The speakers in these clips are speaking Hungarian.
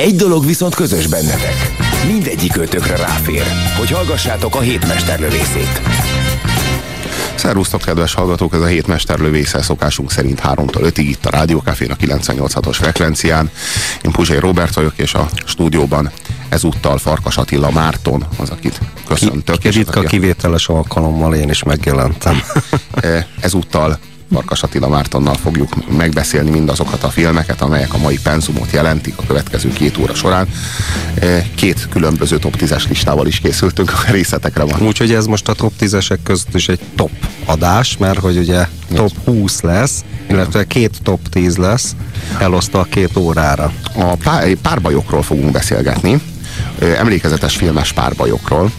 Egy dolog viszont közös bennetek. Mindegyik ötökre ráfér, hogy hallgassátok a hétmesterlövészét. Szervusztok, kedves hallgatók! Ez a hét mesterlövésze szokásunk szerint 3-tól 5-ig itt a Rádiókafén a 98.6-os frekvencián. Én Puzsai Robert vagyok, és a stúdióban ezúttal Farkas Attila Márton, az, akit köszöntök. Ki, ritka kivételes alkalommal én is megjelentem. ezúttal Farkas Attila Mártonnal fogjuk megbeszélni mindazokat a filmeket, amelyek a mai penzumot jelentik a következő két óra során. Két különböző top 10-es listával is készültünk, a részletekre van. Úgyhogy ez most a top 10-esek között is egy top adás, mert hogy ugye top 20 lesz, illetve két top 10 lesz, elosztva a két órára. A párbajokról fogunk beszélgetni, emlékezetes filmes párbajokról,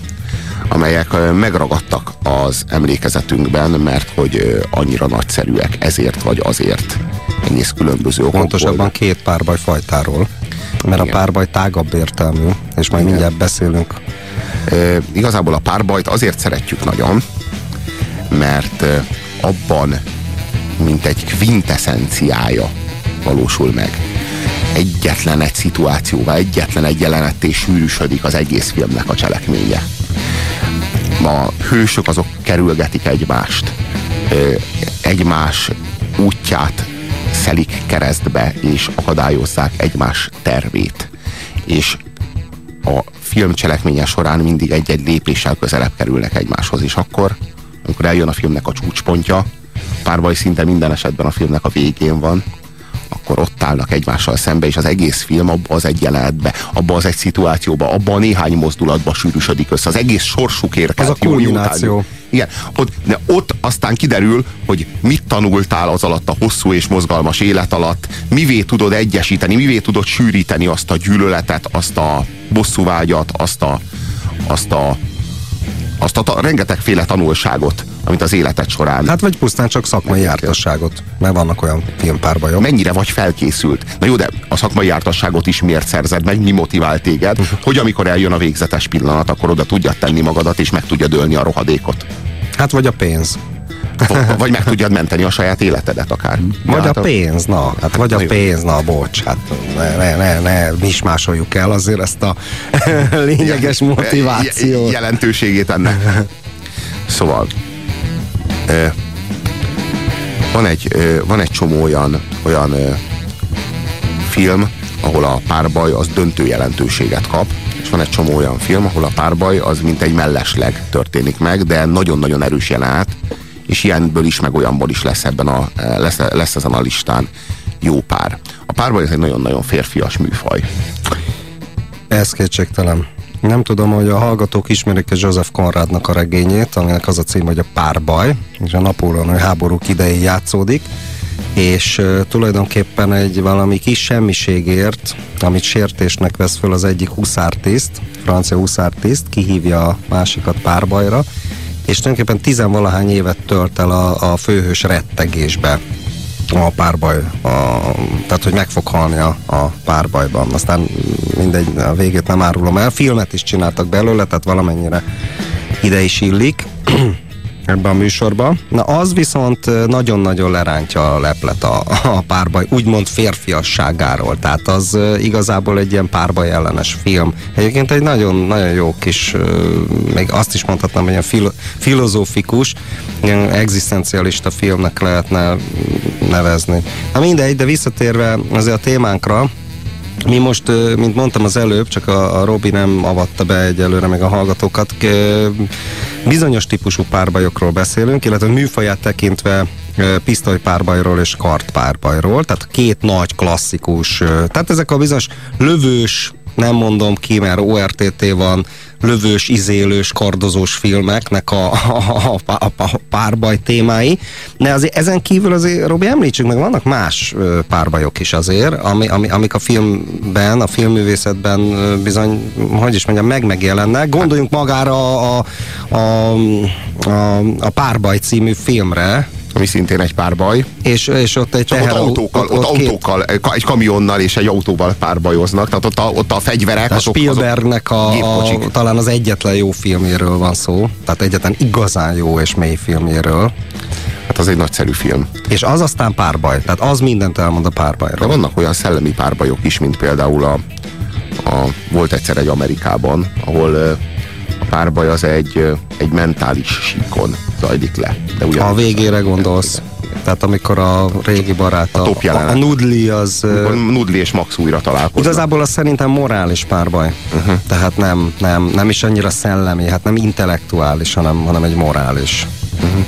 amelyek megragadtak az emlékezetünkben, mert hogy annyira nagyszerűek, ezért vagy azért. Egész különböző okokból. Pontosabban két párbaj fajtáról, mert Igen. a párbaj tágabb értelmű, és majd Igen. mindjárt beszélünk. E, igazából a párbajt azért szeretjük nagyon, mert abban mint egy kvintessenciája valósul meg. Egyetlen egy szituációval, egyetlen egy jelenetté sűrűsödik az egész filmnek a cselekménye a hősök azok kerülgetik egymást, egymás útját szelik keresztbe, és akadályozzák egymás tervét. És a film cselekménye során mindig egy-egy lépéssel közelebb kerülnek egymáshoz, és akkor, amikor eljön a filmnek a csúcspontja, párbaj szinte minden esetben a filmnek a végén van, akkor ott állnak egymással szembe, és az egész film abba az egy jelenetbe, abba az egy szituációba, abba a néhány mozdulatba sűrűsödik össze. Az egész sorsukért Ez a kulmináció. Igen, ott, de ott aztán kiderül, hogy mit tanultál az alatt a hosszú és mozgalmas élet alatt, mivé tudod egyesíteni, mivé tudod sűríteni azt a gyűlöletet, azt a bosszúvágyat, azt a, azt a, azt a, a rengetegféle tanulságot, amit az életed során... Hát vagy pusztán csak szakmai jártasságot, mert vannak olyan filmpárbajok. Mennyire vagy felkészült? Na jó, de a szakmai jártasságot is miért szerzed meg, mi motivál téged, hogy amikor eljön a végzetes pillanat, akkor oda tudjad tenni magadat, és meg tudja dőlni a rohadékot. Hát vagy a pénz. Vagy meg tudjad menteni a saját életedet akár. Vagy hát a pénz, na. Hát vagy a pénz, na, bocs. Hát ne, ne, ne, ne mi is másoljuk el azért ezt a lényeges motivációt. Jelentőségét ennek. Szóval, van egy, van egy csomó olyan, olyan film, ahol a párbaj az döntő jelentőséget kap, és van egy csomó olyan film, ahol a párbaj az mint egy mellesleg történik meg, de nagyon-nagyon erős jelenet, és ilyenből is, meg olyanból is lesz, ebben a, lesz, lesz ezen a listán jó pár. A párbaj ez egy nagyon-nagyon férfias műfaj. Ez kétségtelen. Nem tudom, hogy a hallgatók ismerik-e Joseph Conradnak a regényét, aminek az a cím, hogy a párbaj, és a napóleoni háborúk idején játszódik, és uh, tulajdonképpen egy valami kis semmiségért, amit sértésnek vesz föl az egyik huszártiszt, francia huszártiszt, kihívja a másikat párbajra, és tulajdonképpen tizenvalahány évet tölt el a, a főhős rettegésbe a párbaj, a, tehát hogy meg fog halni a, a párbajban. Aztán mindegy, a végét nem árulom el. Filmet is csináltak belőle, tehát valamennyire ide is illik ebbe a műsorba. Na az viszont nagyon-nagyon lerántja a leplet a, a párbaj, úgymond férfiasságáról. Tehát az igazából egy ilyen párbaj ellenes film. Egyébként egy nagyon, nagyon jó kis, még azt is mondhatnám, hogy ilyen filo, filozófikus, ilyen egzisztencialista filmnek lehetne nevezni. Na mindegy, de visszatérve azért a témánkra, mi most, mint mondtam az előbb, csak a, a Robi nem avatta be egyelőre meg a hallgatókat, bizonyos típusú párbajokról beszélünk, illetve műfaját tekintve pisztolypárbajról és kartpárbajról, tehát két nagy klasszikus, tehát ezek a bizonyos lövős, nem mondom ki, mert ORTT van, lövős, izélős, kardozós filmeknek a, a, a, a, a párbaj témái. De azért ezen kívül azért, Robi, említsük meg, vannak más párbajok is azért, ami, ami, amik a filmben, a filmművészetben bizony, hogy is mondjam, meg megjelennek. Gondoljunk magára a, a, a, a Párbaj című filmre, ami szintén egy párbaj. És, és ott egy teher, ott autókkal, ott, ott, ott autókkal két... egy kamionnal és egy autóval párbajoznak, tehát ott a, ott a fegyverek. A azok, Spielbergnek a, a, talán az egyetlen jó filméről van szó, tehát egyetlen igazán jó és mély filméről. Hát az egy nagyszerű film. És az aztán párbaj, tehát az mindent elmond a párbajról. De vannak olyan szellemi párbajok is, mint például a, a volt egyszer egy Amerikában, ahol párbaj az egy, egy mentális síkon zajlik le. De ugyan, a végére gondolsz. Tehát amikor a régi barát, a, a, a, a Nudli az... Nudli és Max újra találkoznak. Igazából az szerintem morális párbaj. Uh-huh. Tehát nem, nem, nem is annyira szellemi, hát nem intellektuális, hanem, hanem egy morális. Uh-huh.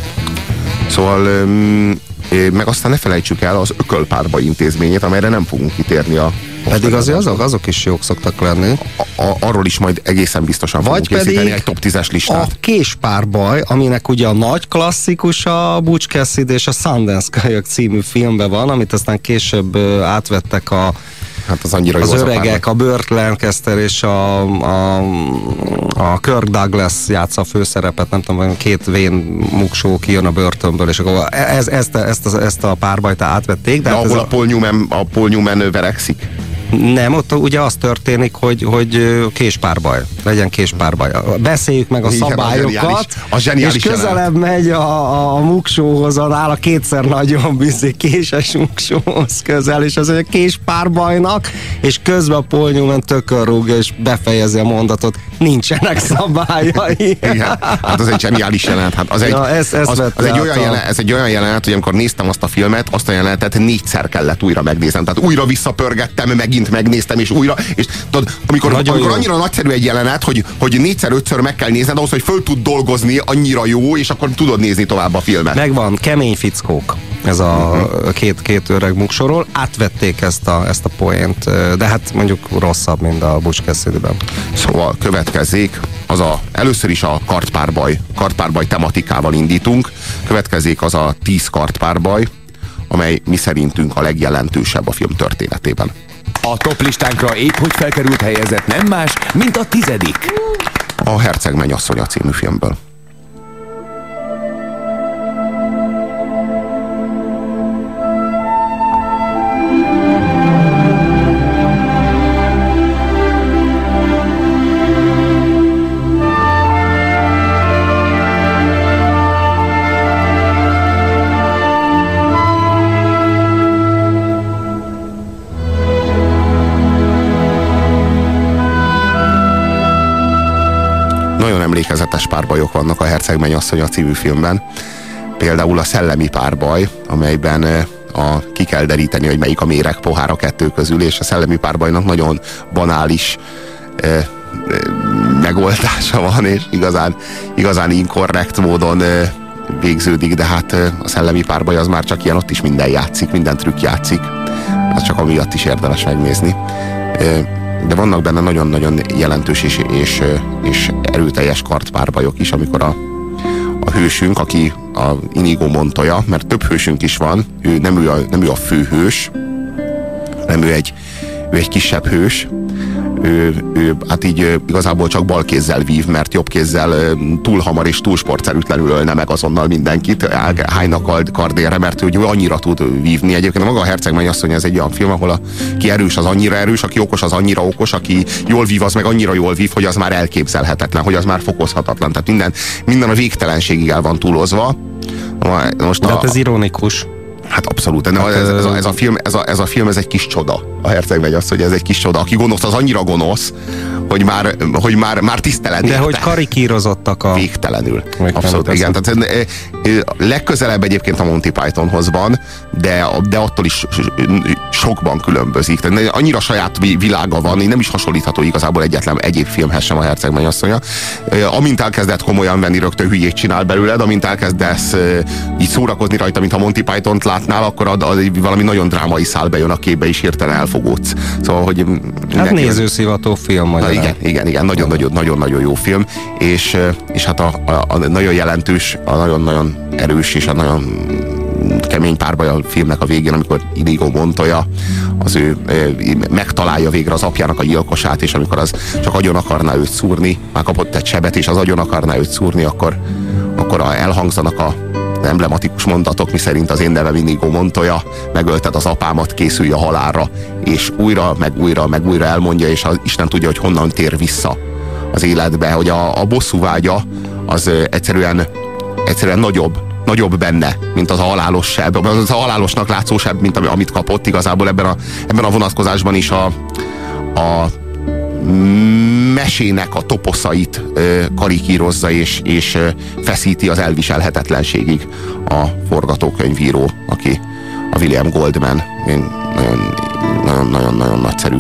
Szóval um, meg aztán ne felejtsük el az ökölpárbaj intézményét, amelyre nem fogunk kitérni a pedig azért azok, azok is jók szoktak lenni. A, a, arról is majd egészen biztosan Vagy pedig egy top 10-es listát. a késpárbaj, aminek ugye a nagy klasszikus a Butch Cassidy és a Sundance Kajak című filmben van, amit aztán később átvettek a Hát az annyira az jó öregek, a, Burt Lancaster és a, a, a Kirk Douglas játsza a főszerepet, nem tudom, két vén muksó kijön a börtönből, és akkor ez, ezt, ezt, ezt, ezt a párbajt átvették. De, de hát ahol a, a Paul Newman, a Paul Newman verekszik? Nem, ott ugye az történik, hogy, hogy késpárbaj, legyen késpárbaj. Beszéljük meg a Igen, szabályokat, a zseniális, a és közelebb megy a, a muksóhoz, a nála kétszer nagyon bizony késes muksóhoz közel, és az egy késpárbajnak, és közben a Paul Newman és befejezi a mondatot, nincsenek szabályai. Igen, hát az egy zseniális jelenet. Hát az egy, ja, ez, ez, az, az egy olyan jelenet, ez egy olyan jelenet, hogy amikor néztem azt a filmet, azt a jelenetet négyszer kellett újra megnéznem. Tehát újra visszapörgettem megint megint megnéztem, és újra, és tudod, amikor, amikor annyira nagyszerű egy jelenet, hogy, hogy négyszer-ötször meg kell nézned ahhoz, hogy föl tud dolgozni, annyira jó, és akkor tudod nézni tovább a filmet. Megvan, kemény fickók ez a uh-huh. két, két öreg muksorról, átvették ezt a, ezt a poént, de hát mondjuk rosszabb, mint a Butch Cassidy-ben. Szóval következzék, az a, először is a kartpárbaj, kartpárbaj tematikával indítunk, következzék az a tíz kartpárbaj, amely mi szerintünk a legjelentősebb a film történetében. A top listánkra épp hogy felkerült helyezett nem más, mint a tizedik. A Herceg mennyasszonya című filmből. Emlékezetes párbajok vannak a Herceg a című filmben. Például a szellemi párbaj, amelyben a, ki kell deríteni, hogy melyik a méreg pohár a kettő közül, és a szellemi párbajnak nagyon banális e, e, megoldása van, és igazán, igazán inkorrekt módon e, végződik, de hát a szellemi párbaj az már csak ilyen, ott is minden játszik, minden trükk játszik. Az csak amiatt is érdemes megnézni de vannak benne nagyon-nagyon jelentős és, és, és erőteljes kartpárbajok is, amikor a, a hősünk, aki a Inigo Montoya, mert több hősünk is van, ő nem ő a, nem ő a főhős, nem ő egy, ő egy kisebb hős, ő, ő hát így igazából csak bal kézzel vív, mert jobb kézzel túl hamar és túl sportszerűtlenül ölne meg azonnal mindenkit, hánynak kardére, mert ő, ő annyira tud vívni. Egyébként a maga a Herceg asszony, ez egy olyan film, ahol a, ki erős az annyira erős, aki okos az annyira okos, aki jól vív, az meg annyira jól vív, hogy az már elképzelhetetlen, hogy az már fokozhatatlan. Tehát minden, minden a végtelenségig el van túlozva. Most De a, hát ez ironikus. Hát abszolút. Hát, ez, ez, a, ez, a film, ez, a, ez a film, ez egy kis csoda. A herceg megy azt, hogy ez egy kis csoda. Aki gonosz, az annyira gonosz, hogy már, hogy már, már tisztelet. De hogy karikírozottak a... Végtelenül. Abszolút, igen. Tehát, legközelebb egyébként a Monty Pythonhoz van, de, de attól is sokban különbözik. Tehát annyira saját világa van, nem is hasonlítható igazából egyetlen egyéb filmhez sem a herceg mennyasszonya. Amint elkezdett komolyan venni, rögtön hülyét csinál belőled, amint elkezdesz így szórakozni rajta, mint a Monty Python-t lát, barátnál, akkor ad, ad, valami nagyon drámai szál bejön a képbe, és hirtelen elfogódsz. Szóval, hogy... Hát nézőszivató film Na, igen, igen, igen, nagyon-nagyon jó film, és, és hát a, a, a nagyon jelentős, a nagyon-nagyon erős és a nagyon kemény párbaj a filmnek a végén, amikor Inigo Montoya az ő megtalálja végre az apjának a gyilkosát, és amikor az csak agyon akarná őt szúrni, már kapott egy sebet, és az agyon akarná őt szúrni, akkor, akkor elhangzanak a emblematikus mondatok, miszerint az én nevem Inigo Montoya, megölted az apámat, készülj a halálra, és újra, meg újra, meg újra elmondja, és az Isten tudja, hogy honnan tér vissza az életbe, hogy a, a bosszú vágya az egyszerűen, egyszerűen nagyobb, nagyobb benne, mint az a halálos seb, az a halálosnak látszó seb, mint amit kapott. Igazából ebben a, ebben a vonatkozásban is a, a mesének a toposzait karikírozza és, és feszíti az elviselhetetlenségig a forgatókönyvíró, aki a William Goldman. Nagyon-nagyon nagyszerű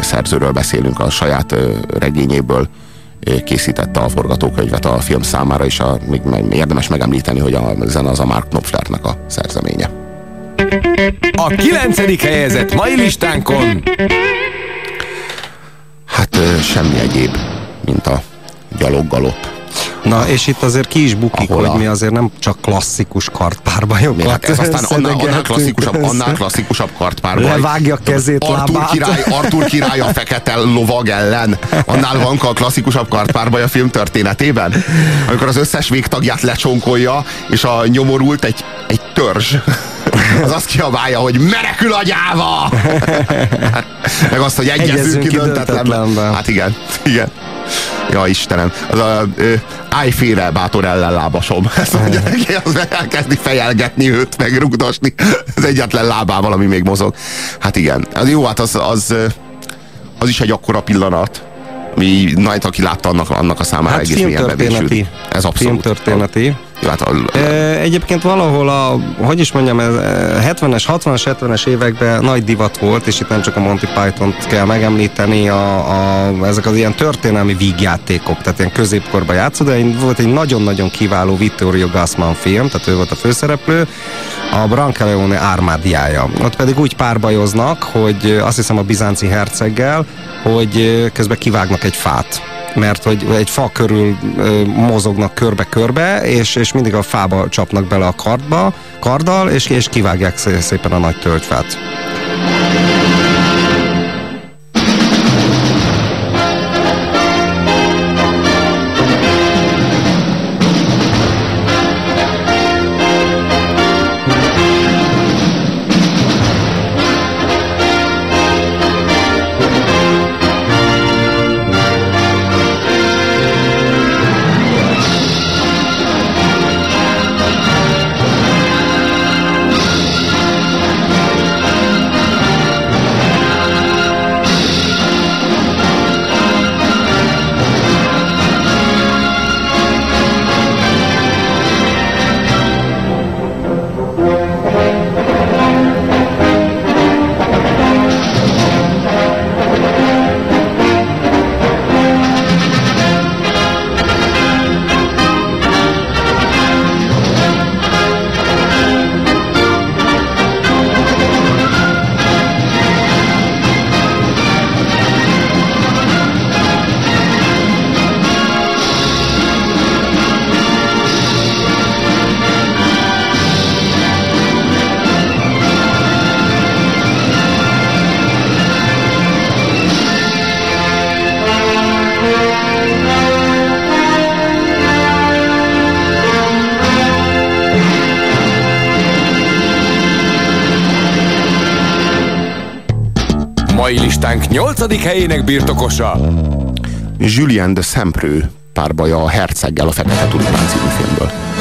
szerzőről beszélünk a saját regényéből készítette a forgatókönyvet a film számára, és a, még, még érdemes megemlíteni, hogy a zene az a Mark Knopflernek a szerzeménye. A kilencedik helyezett mai listánkon Hát semmi egyéb, mint a gyaloggalop Na, és itt azért ki is bukik, Ahol hogy a... mi azért nem csak klasszikus kartpárbajokat hát ez aztán annál, annál, klasszikusabb, annál klasszikusabb kartpárbaj. Levágja kezét, Artur lábát. Király, Artur király a fekete lovag ellen. Annál van a klasszikusabb kartpárbaj a film történetében. Amikor az összes végtagját lecsonkolja, és a nyomorult egy, egy törzs az azt kiabálja, hogy menekül agyáva! Meg azt, hogy ki döntetlenben. Hát igen, igen. Ja, Istenem. Az a állj félre, bátor ellenlábasom. Ezt mondja neki, az elkezdi fejelgetni őt, meg rugdosni. Az egyetlen lábával, ami még mozog. Hát igen. Az jó, hát az, az, az is egy akkora pillanat, mi Knight, aki látta annak, annak a számára hát egész mélyen. Ez abszolút. Filmtörténeti. Hát a, egyébként valahol a, hogy is mondjam, 70-es, 60-as, 70-es években nagy divat volt, és itt nem csak a Monty Python-t kell megemlíteni, a, a, ezek az ilyen történelmi vígjátékok, tehát ilyen középkorban játszó, de volt egy nagyon-nagyon kiváló Vittorio Gassman film, tehát ő volt a főszereplő, a Brancaleone ármádiája. Ott pedig úgy párbajoznak, hogy azt hiszem a bizánci herceggel, hogy közben kivágnak egy fát mert hogy egy fa körül mozognak körbe-körbe, és, és mindig a fába csapnak bele a kardba, karddal, és, és kivágják szépen a nagy tölgyfát. 8. helyének birtokosa. Julien de Sempreux párbaja a herceggel a Fekete Tulipán című filmből.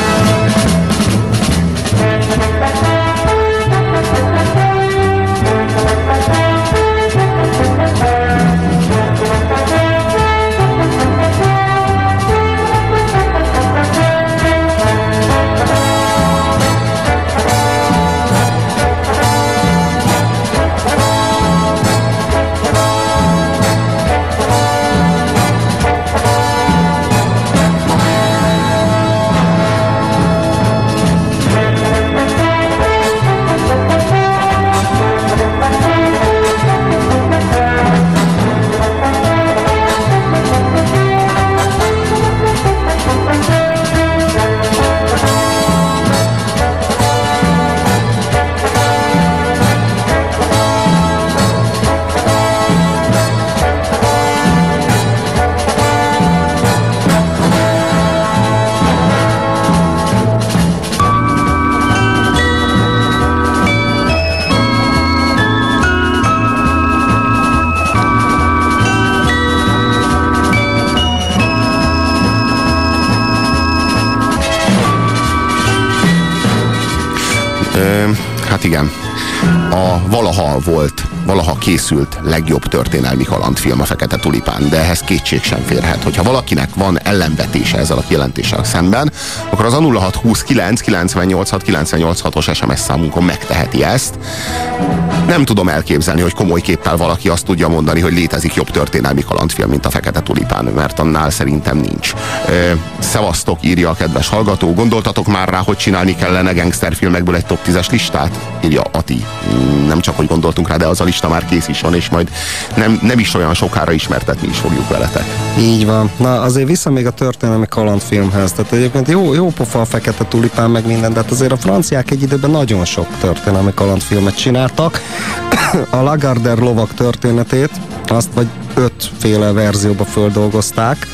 Történelmi kalandfilm a Fekete Tulipán, de ehhez kétség sem férhet. Hogyha valakinek van ellenvetése ezzel a kijelentéssel szemben, akkor az a 0629 986 986-os SMS számunkon megteheti ezt. Nem tudom elképzelni, hogy komoly képpel valaki azt tudja mondani, hogy létezik jobb történelmi kalandfilm, mint a Fekete Tulipán, mert annál szerintem nincs. Ö, szevasztok, írja a kedves hallgató. Gondoltatok már rá, hogy csinálni kellene gangsterfilmekből egy top 10-es listát? Írja Ati. Nem csak, hogy gondoltunk rá, de az a lista már kész is van, és majd nem, nem is olyan sokára ismertetni is fogjuk veletek. Így van. Na azért vissza még a történelmi kalandfilmhez. Tehát egyébként jó, jó pofa a fekete tulipán meg minden, de hát azért a franciák egy időben nagyon sok történelmi kalandfilmet csináltak. a Lagardère lovak történetét, azt vagy ötféle verzióba földolgozták.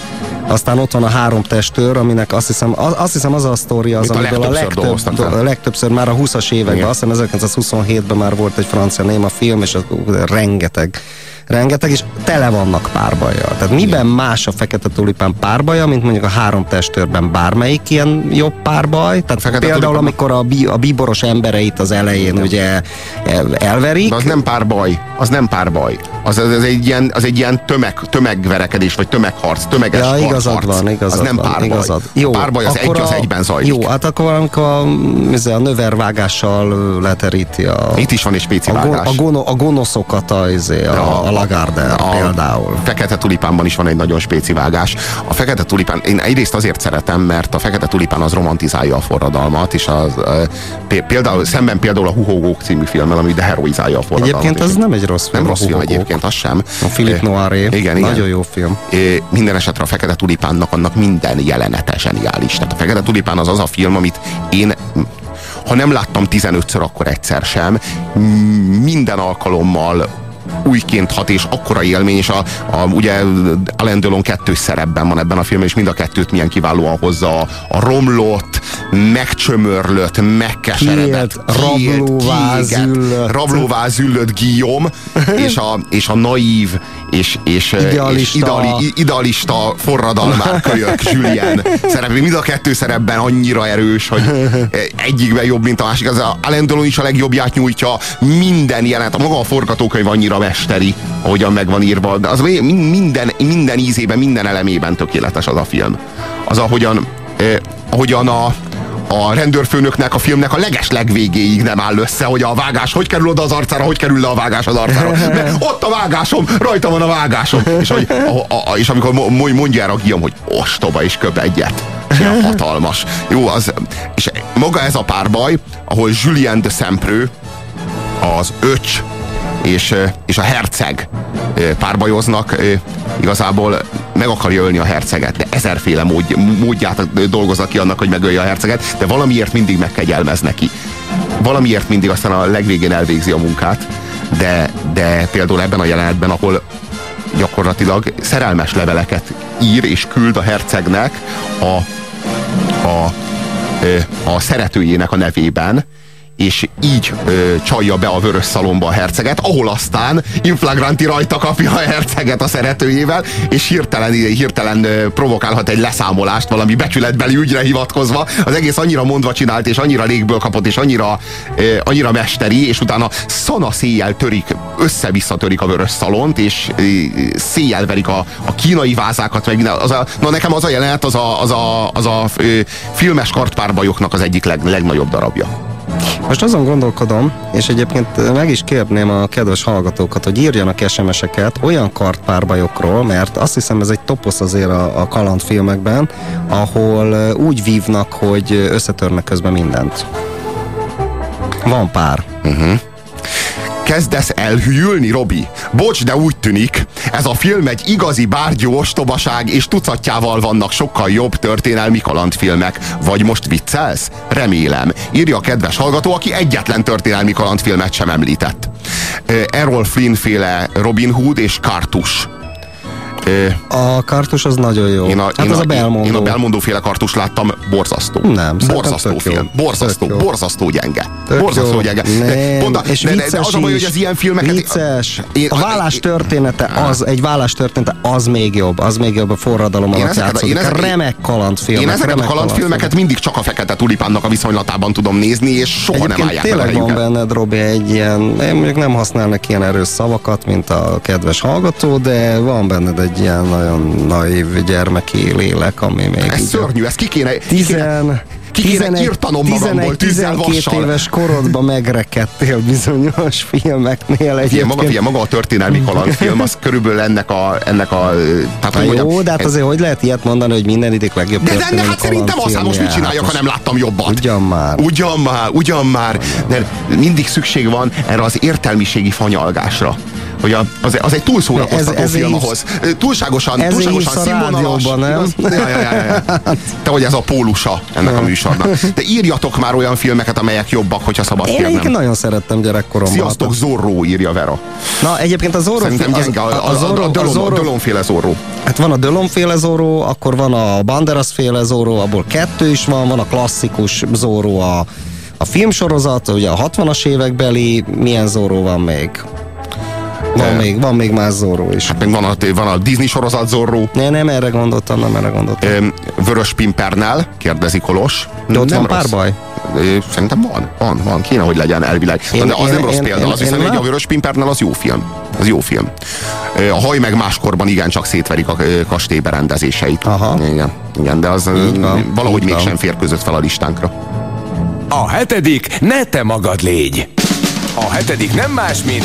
Aztán ott van a három testőr, aminek azt hiszem, azt hiszem az a sztori az, a amiből a legtöbbször dolgoztak legtöbb, a legtöbbször már a 20-as években, Igen. azt hiszem 1927-ben már volt egy francia néma film, és az, ú, de rengeteg rengeteg, és tele vannak párbajjal. Tehát miben más a fekete tulipán párbaja, mint mondjuk a három testőrben bármelyik ilyen jobb párbaj? Tehát Fekete például, tulipán- amikor a, bí, a bíboros embereit az elején ugye el- elverik, De az nem párbaj, az nem párbaj. Az, az, az, egy, ilyen, az egy ilyen tömeg, tömegverekedés, vagy tömegharc, tömeges Ja, igazad harc. van, igazad Az nem párbaj. igazad. Jó, a párbaj az egy akkor az egyben zajlik. Jó, hát akkor amikor a, a növervágással leteríti a, Itt is van egy spéci a, go, a, gono, a gonoszokat a, izé, a, a Lagardère a például. Fekete tulipánban is van egy nagyon spéci vágás. A fekete tulipán, én egyrészt azért szeretem, mert a fekete tulipán az romantizálja a forradalmat, és az, például, szemben például a Huhogók című filmmel, ami deheroizálja a forradalmat. Egyébként az nem egy rossz film. nem rossz film egyébként, az sem. A Philip Noiré. Igen, igen. Nagyon jó film. É, minden esetre a Fekete Tulipánnak annak minden jelenete zseniális. Tehát a Fekete Tulipán az az a film, amit én ha nem láttam 15-ször, akkor egyszer sem. Minden alkalommal újként hat, és akkora élmény, és a, a ugye Alain Delon kettős szerepben van ebben a filmben, és mind a kettőt milyen kiválóan hozza a, a romlott, megcsömörlött, megkeseredett, rablóvá rablóvá züllött Guillaume, és a, és a naív, és, és, Idealista. és ideali, idealista forradalmár kölyök Julien szerep. Mind a kettő szerepben annyira erős, hogy egyikben jobb, mint a másik. Az a Alain Delon is a legjobbját nyújtja. Minden jelent, a maga a forgatókönyv annyira mesteri, ahogyan meg van írva. De az minden, minden ízében, minden elemében tökéletes az a film. Az, ahogyan, eh, ahogyan a, a rendőrfőnöknek a filmnek a leges legvégéig nem áll össze, hogy a vágás hogy kerül oda az arcára, hogy kerül le a vágás az arcára. Mert ott a vágásom, rajta van a vágásom. És, hogy, a, a, és amikor mo- mo- mondja el a Guillaume, hogy ostoba és köp egyet. Ilyen hatalmas. Jó, az, és maga ez a párbaj, ahol Julien de Sempreux, az öcs és, és a herceg párbajoznak, igazából meg akarja ölni a herceget, de ezerféle mód, módját dolgoznak ki annak, hogy megölje a herceget, de valamiért mindig megkegyelmez neki. Valamiért mindig aztán a legvégén elvégzi a munkát, de, de például ebben a jelenetben, ahol gyakorlatilag szerelmes leveleket ír és küld a hercegnek a, a, a szeretőjének a nevében, és így ö, csalja be a vörös szalomba a herceget, ahol aztán inflagranti rajta kapja a herceget a szeretőjével, és hirtelen, hirtelen ö, provokálhat egy leszámolást valami becsületbeli ügyre hivatkozva. Az egész annyira mondva csinált, és annyira légből kapott, és annyira, ö, annyira mesteri, és utána szana széjjel törik, össze-vissza törik a vörös szalont, és ö, széjjel verik a, a kínai vázákat, meg minden. Az a, na nekem az a jelenet, az a, az a, az a ö, filmes kartpárbajoknak az egyik leg, legnagyobb darabja. Most azon gondolkodom, és egyébként meg is kérném a kedves hallgatókat, hogy írjanak SMS-eket olyan kartpárbajokról, mert azt hiszem ez egy toposz azért a, a kalandfilmekben, ahol úgy vívnak, hogy összetörnek közben mindent. Van pár. Kezdesz elhűlni, Robi? Bocs, de úgy tűnik, ez a film egy igazi bárgyú ostobaság, és tucatjával vannak sokkal jobb történelmi kalandfilmek. Vagy most viccelsz? Remélem. Írja a kedves hallgató, aki egyetlen történelmi kalandfilmet sem említett. Errol Flynn féle Robin Hood és Kartus A kartus az nagyon jó. Én a, hát én az a, a Belmondo. Én a Belmondo féle kartus láttam, borzasztó. Nem, borzasztó tök jó. film. Borzasztó, Tök borzasztó gyenge. Tök borzasztó jó. gyenge. Nem, Pont a, és de, de, az a baj, hogy az ilyen filmeket... Vicces. Én- a vállás én- története az, egy vállás története az még jobb. Az még jobb a forradalom alatt játszódik. én ezeket- remek kalandfilmek. Én ezeket a kalandfilmeket mindig csak a fekete tulipánnak a viszonylatában tudom nézni, és soha nem Egyébként állják meg a tényleg van benned, Robi, egy ilyen, én mondjuk nem használnak ilyen erős szavakat, mint a kedves hallgató, de van benned egy ilyen nagyon naív gyermeki lélek, ami még Ez szörnyű, ez ki kéne, Tizen, ki kéne írtanom magamból tűzzel 12 vassal. éves korodban megrekedtél bizonyos filmeknél Figyelj, egyébként. maga, figyelj, maga a történelmi kalandfilm, az körülbelül ennek a, ennek a tehát, hogy jó, mondjam, de hát azért hogy lehet ilyet mondani, hogy minden idők legjobb de, de, de hát szerintem az, hát most mit csináljak, Hát ha nem láttam jobbat? Ugyan már. Ugyan már, ugyan már. De mindig szükség van erre az értelmiségi fanyalgásra. Hogy a, az, az egy túl szórakoztató Ez- ez film ahhoz. Túlságosan, ezért túlságosan a színvonalas. nem? Ja, ja, ja, ja, ja. Te vagy ez a pólusa ennek a műsornak. De írjatok már olyan filmeket, amelyek jobbak, hogyha szabad Én kérnem. nagyon szerettem gyerekkoromban. Sziasztok, Zorro, írja Vera. Na, egyébként a Zorro... Szerintem az, gyenge. A, a, a, a, Zorro, a, a, Dölon- Zorro, Dölonféle Zorro. Hát van a Dölon féle Zorro, akkor van a Banderas féle Zorro, abból kettő is van, van a klasszikus Zorro, a, a filmsorozat, ugye a 60-as évekbeli, milyen Zorro van még? Van, még, van még más Zorro is. Meg van a, van a Disney sorozat Zorro. Ne, nem erre gondoltam, nem erre gondoltam. Öm, Vörös Pimpernel, kérdezi Kolos. De ott Nem van rossz. párbaj? Ö, Szerintem van, van, van, kéne, hogy legyen elvileg. Én- de az én- nem rossz én- példa, én- az én viszont a Vörös Pimpernel az jó film. Az jó film. A haj meg máskorban igencsak szétverik a kastély berendezéseit. Aha. Igen, igen de az Így van, valahogy így van. mégsem férkőzött fel a listánkra. A hetedik ne te magad légy. A hetedik nem más, mint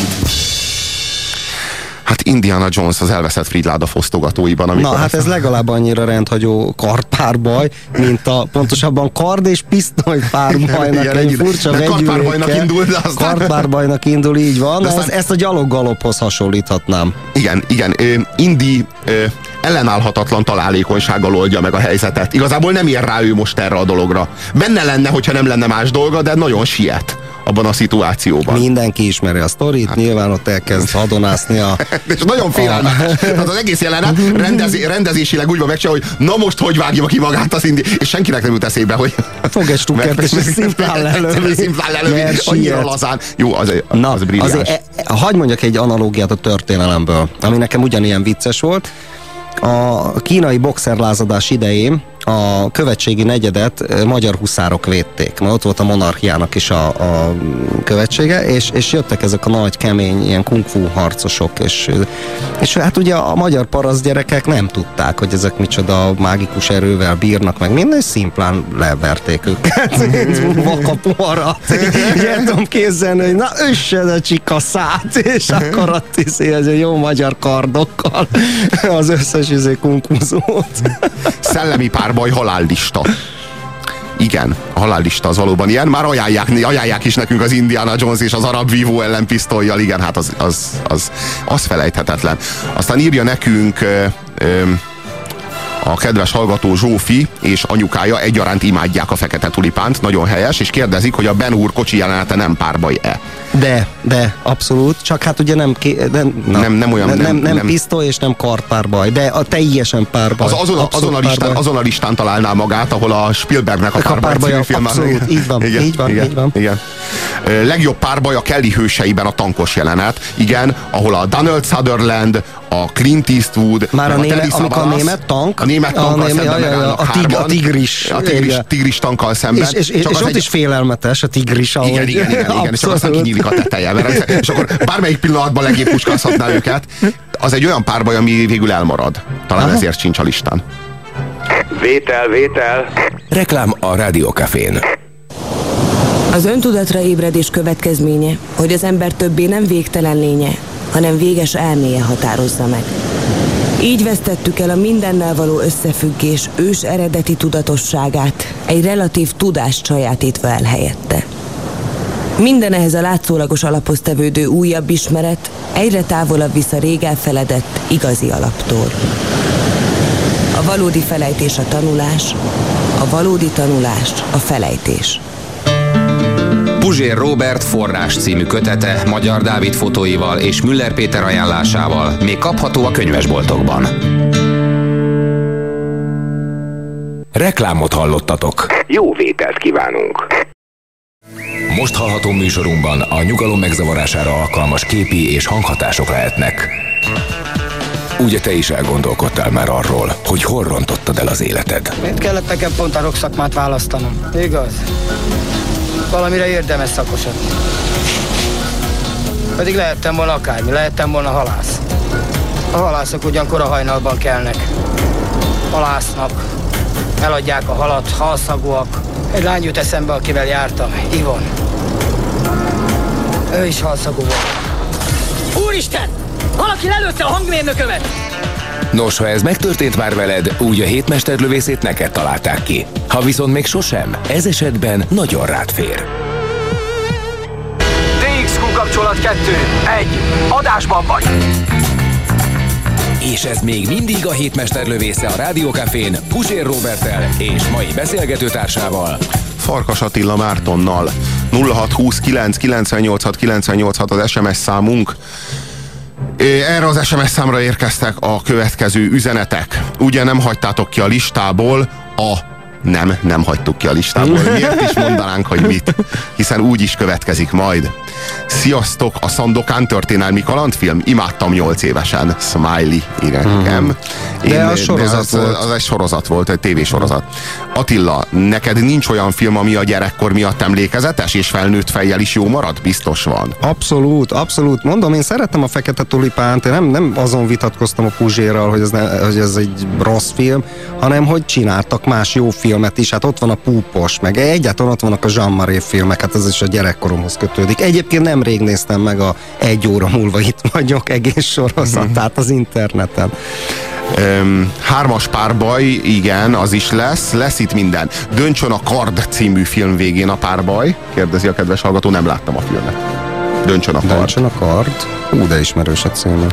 Hát Indiana Jones az elveszett Fridláda fosztogatóiban. Na, hát azt- ez legalább annyira rendhagyó kardpárbaj, mint a pontosabban kard és pisztoly párbajnak Igen, egy furcsa De kardpárbajnak indul, de aztán- Kardpárbajnak indul, így van. De aztán- ez, ezt a gyaloggalophoz hasonlíthatnám. Igen, igen. Ö, Indi ö, ellenállhatatlan találékonysággal oldja meg a helyzetet. Igazából nem ér rá ő most erre a dologra. Benne lenne, hogyha nem lenne más dolga, de nagyon siet abban a szituációban. Mindenki ismeri a sztorit, Hát- nyilván ott elkezd hadonászni a... És nagyon félelmetes. Tehát az egész jelenet rendezi, rendezésileg úgy van megcsinálva, hogy na most hogy vágja ki magát az indi, és senkinek nem jut eszébe, hogy Fog egy stukkert, és szimplán lelövi. Szimplán lelövi, Mert annyira lazán. Jó, az, Na, az brilliáns. azért, e, hagyd mondjak egy analógiát a történelemből, ami nekem ugyanilyen vicces volt. A kínai boxerlázadás idején a követségi negyedet magyar huszárok védték, mert ott volt a monarchiának is a, a követsége, és, és jöttek ezek a nagy, kemény, ilyen kung fu harcosok, és, és hát ugye a magyar paraszt gyerekek nem tudták, hogy ezek micsoda mágikus erővel bírnak, meg minden, és szimplán leverték őket. Vakapoharat. Így el tudom képzelni, hogy na össed a csika szát, és akkor ott izé, ez a jó magyar kardokkal az összes izé kunkuzót. Szellemi párbaj halállista. Igen, a halállista az valóban ilyen. Már ajánlják, ajánlják is nekünk az Indiana Jones és az arab vívó ellen pisztolyjal. Igen, hát az, az, az, az felejthetetlen. Aztán írja nekünk ö, ö, a kedves hallgató Zsófi és anyukája egyaránt imádják a fekete tulipánt, nagyon helyes, és kérdezik, hogy a Ben úr kocsi jelenete nem párbaj-e. De, de, abszolút, csak hát ugye nem, ké, nem, na, Nem- nem olyan- nem, nem- nem, nem pisztoly és nem kartpárbaj, de a teljesen párbaj. Az, azon, a, azon, a listán, azon a listán találná magát, ahol a Spielbergnek a A párbaj című film abszolút, így van, igen, így van, igen, így van. Igen. Legjobb párbaj a Kelly hőseiben a tankos jelenet. Igen, ahol a Donald Sutherland, a Clint Eastwood, Már a meg német- Telly amikor a német tank, a német a tankkal német- szemben ja, ja, a tig- a tigris. A tigris, tigris tankkal szemben. És, és, és, Csak és az ott egy- is félelmetes a tigris, ahogy... igen, igen, igen, igen, és csak aztán kinyílik a teteje, mert, és akkor bármelyik pillanatban legébb puskázhatná őket. Az egy olyan párbaj, ami végül elmarad. Talán Aha. ezért sincs a listán. Vétel, vétel. reklám a Rádiókafén. Az öntudatra ébredés következménye, hogy az ember többé nem végtelen lénye, hanem véges elméje határozza meg. Így vesztettük el a mindennel való összefüggés ős eredeti tudatosságát, egy relatív tudást sajátítva el helyette. Minden ehhez a látszólagos alaphoz tevődő újabb ismeret egyre távolabb visz a rég elfeledett igazi alaptól. A valódi felejtés a tanulás, a valódi tanulás a felejtés. Puzsér Robert forrás című kötete Magyar Dávid fotóival és Müller Péter ajánlásával még kapható a könyvesboltokban. Reklámot hallottatok. Jó vételt kívánunk! Most hallható műsorunkban a nyugalom megzavarására alkalmas képi és hanghatások lehetnek. Ugye te is elgondolkodtál már arról, hogy hol rontottad el az életed? Miért kellett nekem pont a rokszakmát választanom? Igaz? Valamire érdemes szakosodni. Pedig lehettem volna akármi, lehettem volna halász. A halászok ugyan kora hajnalban kelnek. Halásznak, eladják a halat, halszagúak. Egy lány jut eszembe, akivel jártam, Ivon. Ő is halszagú volt. Úristen! Valaki lelőtte a hangmérnökömet! Nos, ha ez megtörtént már veled, úgy a hétmesterlövészét neked találták ki. Ha viszont még sosem, ez esetben nagyon rád fér. DXQ kapcsolat 2. 1. Adásban vagy. És ez még mindig a hétmesterlövésze a Rádiókafén Pusér Robertel és mai beszélgetőtársával. Farkas Attila Mártonnal. 0629 986 986 az SMS számunk. Erre az SMS számra érkeztek a következő üzenetek. Ugye nem hagytátok ki a listából a nem, nem hagytuk ki a listából. Miért is mondanánk, hogy mit? Hiszen úgy is következik majd. Sziasztok, a Szandokán történelmi kalandfilm? Imádtam 8 évesen. Smiley írja nekem. De az sorozat az, volt. az egy sorozat volt, egy tévésorozat. Attila, neked nincs olyan film, ami a gyerekkor miatt emlékezetes, és felnőtt fejjel is jó marad? Biztos van. Abszolút, abszolút. Mondom, én szerettem a Fekete Tulipánt, én nem, nem azon vitatkoztam a Puzsérral, hogy ez, ne, hogy ez egy rossz film, hanem hogy csináltak más jó filmet is. Hát ott van a Púpos, meg egyáltalán ott vannak a Jean Marais filmek, hát ez is a gyerekkoromhoz kötődik. Egyébként nemrég néztem meg a egy óra múlva itt vagyok egész sorozatát az interneten. Öm, hármas párbaj, igen, az is lesz. Lesz itt minden. Döntsön a Kard című film végén a párbaj? Kérdezi a kedves hallgató, nem láttam a filmet. Döntsön a Kard. Döntsön a kard. Ú, de ismerős a címe.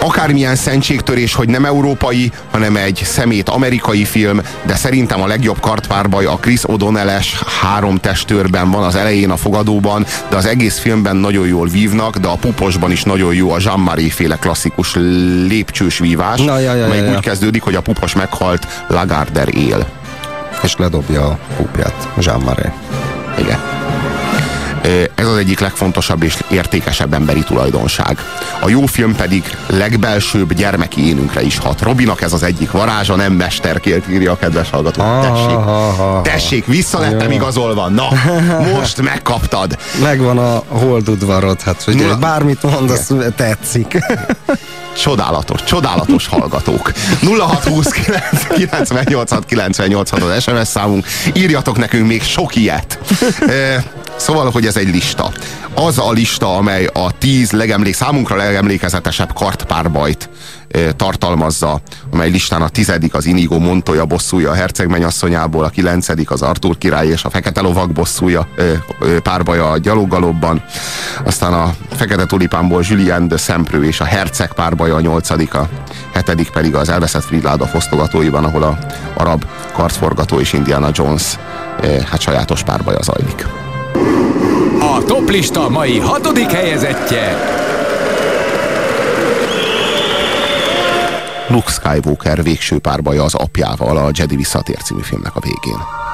Akármilyen szentségtörés, hogy nem európai, hanem egy szemét amerikai film, de szerintem a legjobb kartpárbaj a Chris O'Donnell-es három testőrben van az elején a fogadóban, de az egész filmben nagyon jól vívnak, de a puposban is nagyon jó a Jean Marais féle klasszikus lépcsős vívás, Na, ja, ja, amelyik ja, ja. úgy kezdődik, hogy a pupos meghalt, Lagardère él. És ledobja a púpját, Jean Marais. Igen. Ez az egyik legfontosabb és értékesebb emberi tulajdonság. A jó film pedig legbelsőbb gyermeki énünkre is hat. Robinak ez az egyik varázsa, nem mesterkélt írja a kedves hallgató. Tessék, ha, tessék, vissza lettem igazolva. Na, most megkaptad. Megvan a holdudvarod, hát hogy Na. bármit mondasz, tetszik. Csodálatos, csodálatos hallgatók. 0629 986 986 az SMS számunk. Írjatok nekünk még sok ilyet. Szóval, hogy ez egy lista. Az a lista, amely a tíz legemlék, számunkra legemlékezetesebb kartpárbajt e, tartalmazza, amely listán a tizedik az Inigo Montoya bosszúja a herceg mennyasszonyából, a kilencedik az Artur király és a fekete lovag bosszúja e, e, párbaja a gyaloggalobban, aztán a fekete tulipánból Julien de Semprő és a herceg párbaja a nyolcadik, a hetedik pedig az elveszett Fridláda fosztogatóiban, ahol a arab kartforgató és Indiana Jones hát sajátos párbaja zajlik. A toplista mai hatodik helyezettje Luke Skywalker végső párbaja az apjával a Jedi visszatér című filmnek a végén.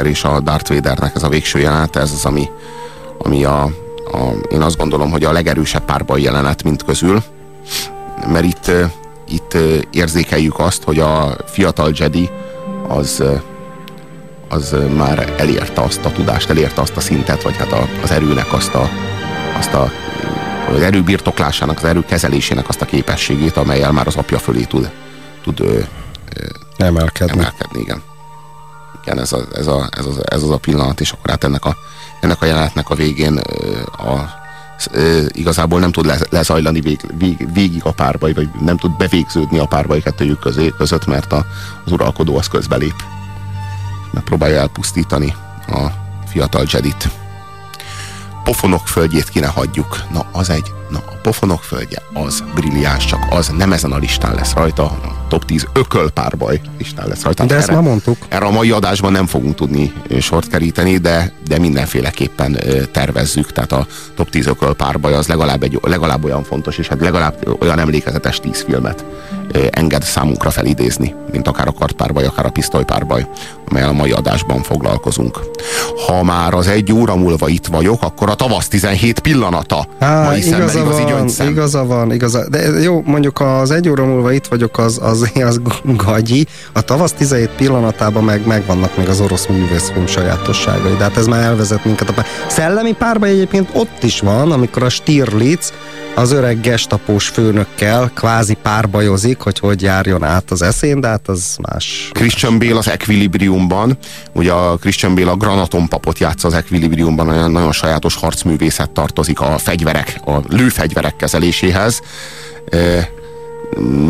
Skywalker és a Darth Vadernek ez a végső jelenet, ez az, ami, ami a, a, én azt gondolom, hogy a legerősebb párbaj jelenet mint közül, mert itt, itt érzékeljük azt, hogy a fiatal Jedi az, az már elérte azt a tudást, elérte azt a szintet, vagy hát a, az erőnek azt a, azt a az erő birtoklásának, az erő kezelésének azt a képességét, amelyel már az apja fölé tud, tud emelkedni. emelkedni. Igen, igen ez, a, ez, a, ez, az, ez az a pillanat, és akkor hát ennek a, ennek a jelenetnek a végén a, a igazából nem tud le, lezajlani vég, vég, végig a párbaj, vagy nem tud bevégződni a párbaj kettőjük közé, között, mert a, az uralkodó az közbelép. Megpróbálja elpusztítani a fiatal Jedit pofonok földjét ki ne hagyjuk. Na, az egy, na, a pofonok földje, az brilliáns, csak az nem ezen a listán lesz rajta, a top 10 ökölpárbaj listán lesz rajta. De ezt erre, már mondtuk. Erre a mai adásban nem fogunk tudni sort keríteni, de, de mindenféleképpen tervezzük, tehát a top 10 ökölpárbaj az legalább, egy, legalább olyan fontos, és hát legalább olyan emlékezetes 10 filmet enged számunkra felidézni, mint akár a kartpárbaj, akár a pisztolypárbaj, amelyel a mai adásban foglalkozunk. Ha már az egy óra múlva itt vagyok, akkor a tavasz 17 pillanata. Há, mai igaza van, gyöngyszem. igaza van, igaza. De jó, mondjuk az egy óra múlva itt vagyok, az, az, az gagyi. A tavasz 17 pillanatában meg megvannak még az orosz művészfilm sajátosságai. De hát ez már elvezet minket. A szellemi párbaj egyébként ott is van, amikor a Stirlitz az öreg gestapós főnökkel kvázi párbajozik, hogy hogy járjon át az eszén, de hát az más. Christian Bale az Equilibriumban, ugye a Christian Bale a granatonpapot játsza az Equilibriumban, olyan nagyon sajátos harcművészet tartozik a fegyverek, a lőfegyverek kezeléséhez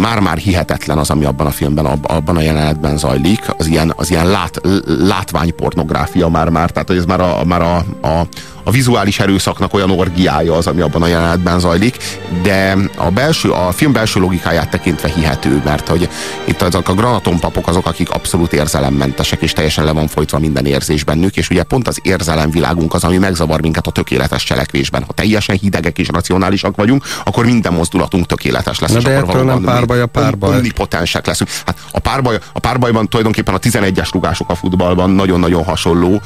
már-már hihetetlen az, ami abban a filmben, abban a jelenetben zajlik. Az ilyen, az ilyen lát, látványpornográfia már-már, tehát ez már a, már a, a, a vizuális erőszaknak olyan orgiája az, ami abban a jelenetben zajlik, de a, belső, a film belső logikáját tekintve hihető, mert hogy itt azok a granatonpapok azok, akik abszolút érzelemmentesek, és teljesen le van folytva minden érzés bennük, és ugye pont az érzelemvilágunk az, ami megzavar minket a tökéletes cselekvésben. Ha teljesen hidegek és racionálisak vagyunk, akkor minden mozdulatunk tökéletes lesz. Na de akkor nem párbaj a párbaj. Omnipotensek leszünk. Hát a, párbaj, a párbajban tulajdonképpen a 11-es rugások a futballban nagyon-nagyon hasonló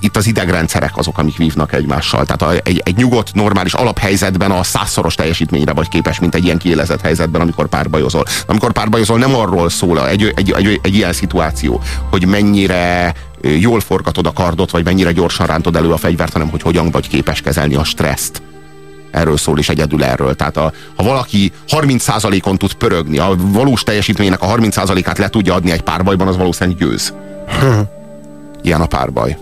itt az idegrendszerek azok, amik vívnak egymással. Tehát egy, egy nyugodt, normális alaphelyzetben a százszoros teljesítményre vagy képes, mint egy ilyen kiélezett helyzetben, amikor párbajozol. Amikor párbajozol, nem arról szól egy, egy, egy, egy ilyen szituáció, hogy mennyire jól forgatod a kardot, vagy mennyire gyorsan rántod elő a fegyvert, hanem hogy hogyan vagy képes kezelni a stresszt. Erről szól is egyedül erről. Tehát a, ha valaki 30%-on tud pörögni, a valós teljesítménynek a 30%-át le tudja adni egy párbajban, az valószínűleg győz. Hm. Ilyen a párbaj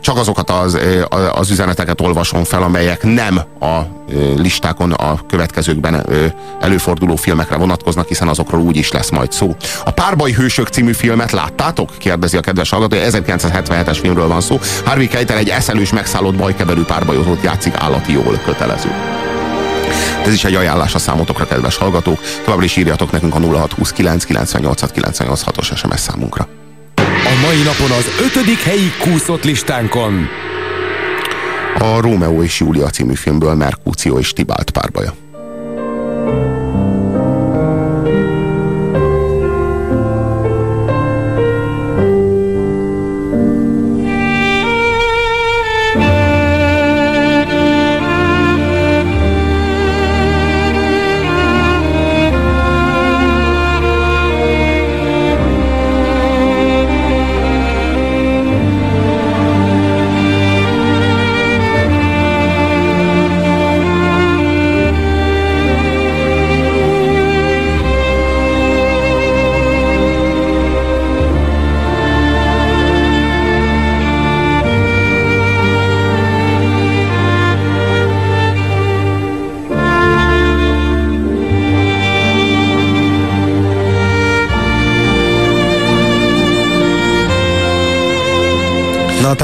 csak azokat az, az üzeneteket olvasom fel, amelyek nem a listákon a következőkben előforduló filmekre vonatkoznak, hiszen azokról úgy is lesz majd szó. A Párbaj Hősök című filmet láttátok? Kérdezi a kedves hallgató. 1977-es filmről van szó. Harvey Keitel egy eszelős, megszállott bajkeverő párbajozót játszik állati jól kötelező. Ez is egy ajánlás a számotokra, kedves hallgatók. Továbbra is írjatok nekünk a 0629 98 98 os SMS számunkra. A mai napon az ötödik helyi kúszott listánkon. A Rómeó és Júlia című filmből Merkúció és Tibált párbaja.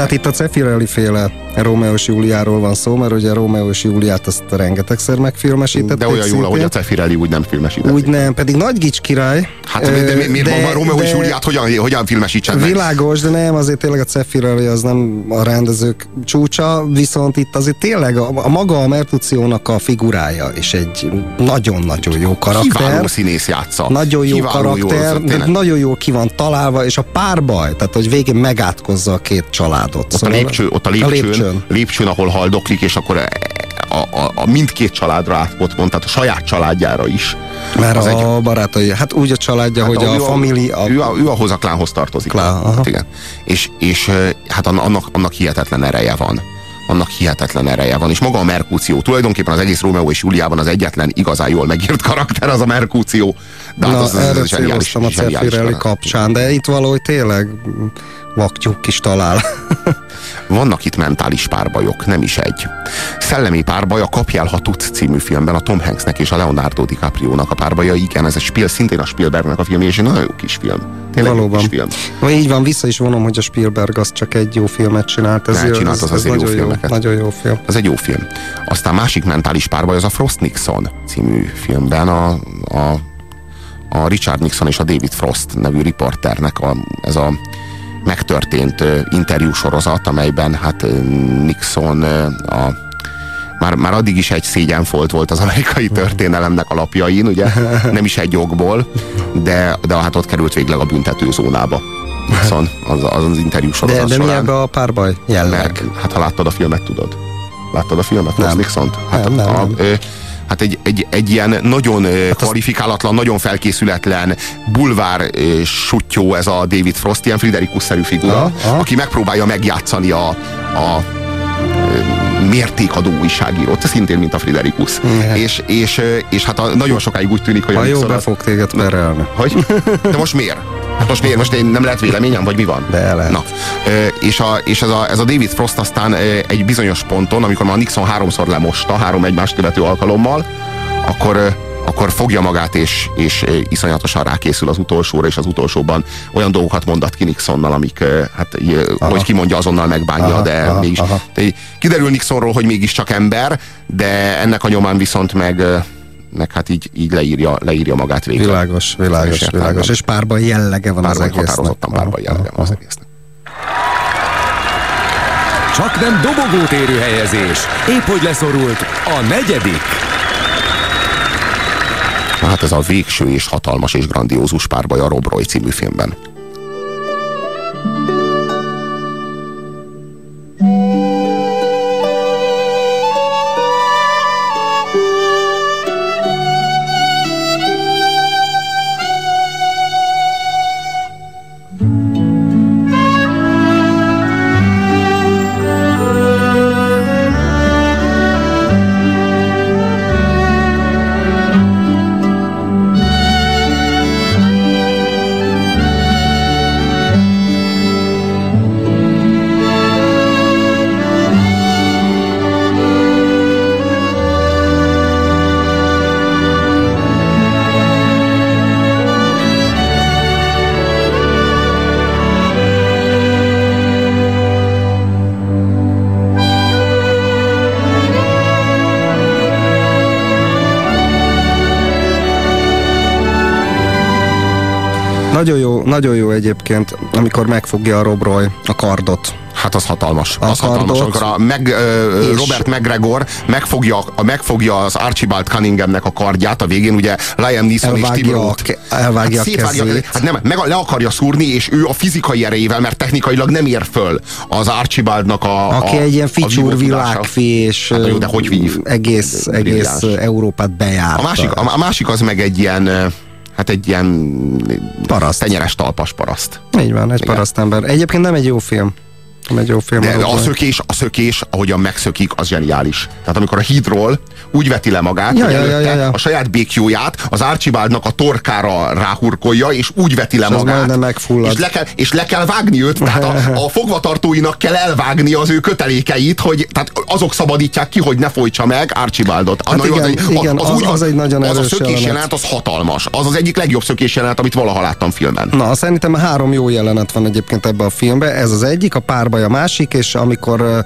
Hát itt a Cefirelli féle Rómeó és Júliáról van szó, mert ugye Rómeó és Júliát azt rengetegszer megfilmesítették. De olyan jól, ahogy a Cefirelli úgy nem filmesítették. Úgy nem, pedig Nagy Gics király. Hát de, de, de miért van Rómeó és Júliát, hogyan, hogyan filmesítsen meg? Világos, de nem, azért tényleg a Cefirelli az nem a rendezők csúcsa, viszont itt azért tényleg a, a maga a Mertuciónak a figurája, és egy nagyon-nagyon jó karakter. Kiváló színész játsza. Nagyon jó Kiváló karakter, jó, de nagyon jól ki van találva, és a párbaj, tehát hogy végén megátkozza a két családot. Ott szóval a lépcső, ott a lépcsőn, a lépcsőn. lépcsőn, ahol haldoklik, és akkor a, a, a mindkét családra átpotmond, tehát a saját családjára is. Mert az a egy... barátai, hát úgy a családja, hát hogy a, a família... A... Ő, a, ő ahhoz a klánhoz tartozik. Klán, aha. Igen. És, és hát annak, annak hihetetlen ereje van annak hihetetlen ereje van, és maga a Merkúció, tulajdonképpen az egész Rómeó és Júliában az egyetlen igazán jól megírt karakter az a Merkúció. De hát Na, az, az, az zseniális, a Cefirelli kapcsán, de itt valahogy tényleg vaktyúk is talál. Vannak itt mentális párbajok, nem is egy. Szellemi párbaj a Kapjál, ha tudsz című filmben a Tom Hanksnek és a Leonardo DiCaprio-nak a párbaja. Igen, ez egy Spiel, szintén a Spielbergnek a film, és egy nagyon jó kis film. Tényleg Valóban. Kis film. Na, így van, vissza is vonom, hogy a Spielberg az csak egy jó filmet csinált. Ez, ne, csinált, az, az, az egy nagyon jó, filmeket. nagyon jó film. Ez egy jó film. Aztán másik mentális párbaj az a Frost Nixon című filmben a, a, a Richard Nixon és a David Frost nevű riporternek a, ez a megtörtént interjúsorozat, amelyben hát Nixon a már, már addig is egy szégyenfolt volt az amerikai történelemnek alapjain, ugye? Nem is egy jogból, de, de hát ott került végleg a büntetőzónába. Nixon az, az, az interjú sorozat De, de mi ebbe a párbaj jelleg? Mert, hát ha láttad a filmet, tudod. Láttad a filmet? Nem. Nixon-t? Hát nem, nem, a, nem. Ö, hát egy, egy, egy ilyen nagyon hát kvalifikálatlan, az... nagyon felkészületlen bulvár sutyó ez a David Frost, ilyen Friderikus-szerű figura, aha, aha. aki megpróbálja megjátszani a, a mértékadó újságírót, szintén, mint a Friderikus. És, és, és hát a, nagyon sokáig úgy tűnik, hogy... Ha jó, be fog téged perelni. Hogy? De most miért? Hát most miért? Most én nem lehet véleményem, vagy mi van? De lehet. Na, és, a, és ez, a, ez a David Frost aztán egy bizonyos ponton, amikor már Nixon háromszor lemosta, három egymást követő alkalommal, akkor akkor fogja magát, és, és iszonyatosan rákészül az utolsóra, és az utolsóban olyan dolgokat mondat ki Nixonnal, amik, hát, aha. hogy kimondja, azonnal megbánja, aha, de aha, mégis. Aha. De kiderül Nixonról, hogy mégiscsak ember, de ennek a nyomán viszont meg meg hát így, így leírja, leírja magát végül. Világos, világos, és világos. És párban jellege van párban az egésznek. Határozottan párban jellege van az egésznek. Csak nem dobogót érő helyezés. Épp hogy leszorult a negyedik. Na hát ez a végső és hatalmas és grandiózus párbaj a Rob Roy című filmben. Nagyon jó, nagyon jó egyébként, amikor megfogja a Rob Roy a kardot. Hát az hatalmas. Az hatalmas. Amikor a meg, uh, Robert McGregor megfogja, a, megfogja az Archibald Cunninghamnek a kardját, a végén ugye Liam Neeson és Tim Roth. Elvágja hát a kezét. Hát nem, meg le akarja szúrni, és ő a fizikai erejével, mert technikailag nem ér föl az Archibaldnak a Aki a, egy ilyen ficsúr világfi, és hát, jó, de hogy vív? egész, egész Európát bejárta. A másik, a, a másik az meg egy ilyen hát egy ilyen paraszt. tenyeres talpas paraszt. Így van, egy parasztember. Egyébként nem egy jó film. Nem egy jó film. De a szökés, a szökés, ahogyan megszökik, az zseniális. Tehát amikor a hídról úgy veti le magát, ja, hogy ja, ja, ja, ja. a saját békjóját az Archibaldnak a torkára ráhurkolja, és úgy veti le és magát. És le, kell, és le kell vágni őt, tehát a, a fogvatartóinak kell elvágni az ő kötelékeit, hogy tehát azok szabadítják ki, hogy ne folytsa meg Archibaldot. Hát igen, az, igen, az, az, az, egy nagyon az a szökés jelenet. jelenet, az hatalmas. Az az egyik legjobb szökés jelenet, amit valaha láttam filmben. Na, szerintem három jó jelenet van egyébként ebben a filmben. Ez az egyik, a párba párbaj a másik, és amikor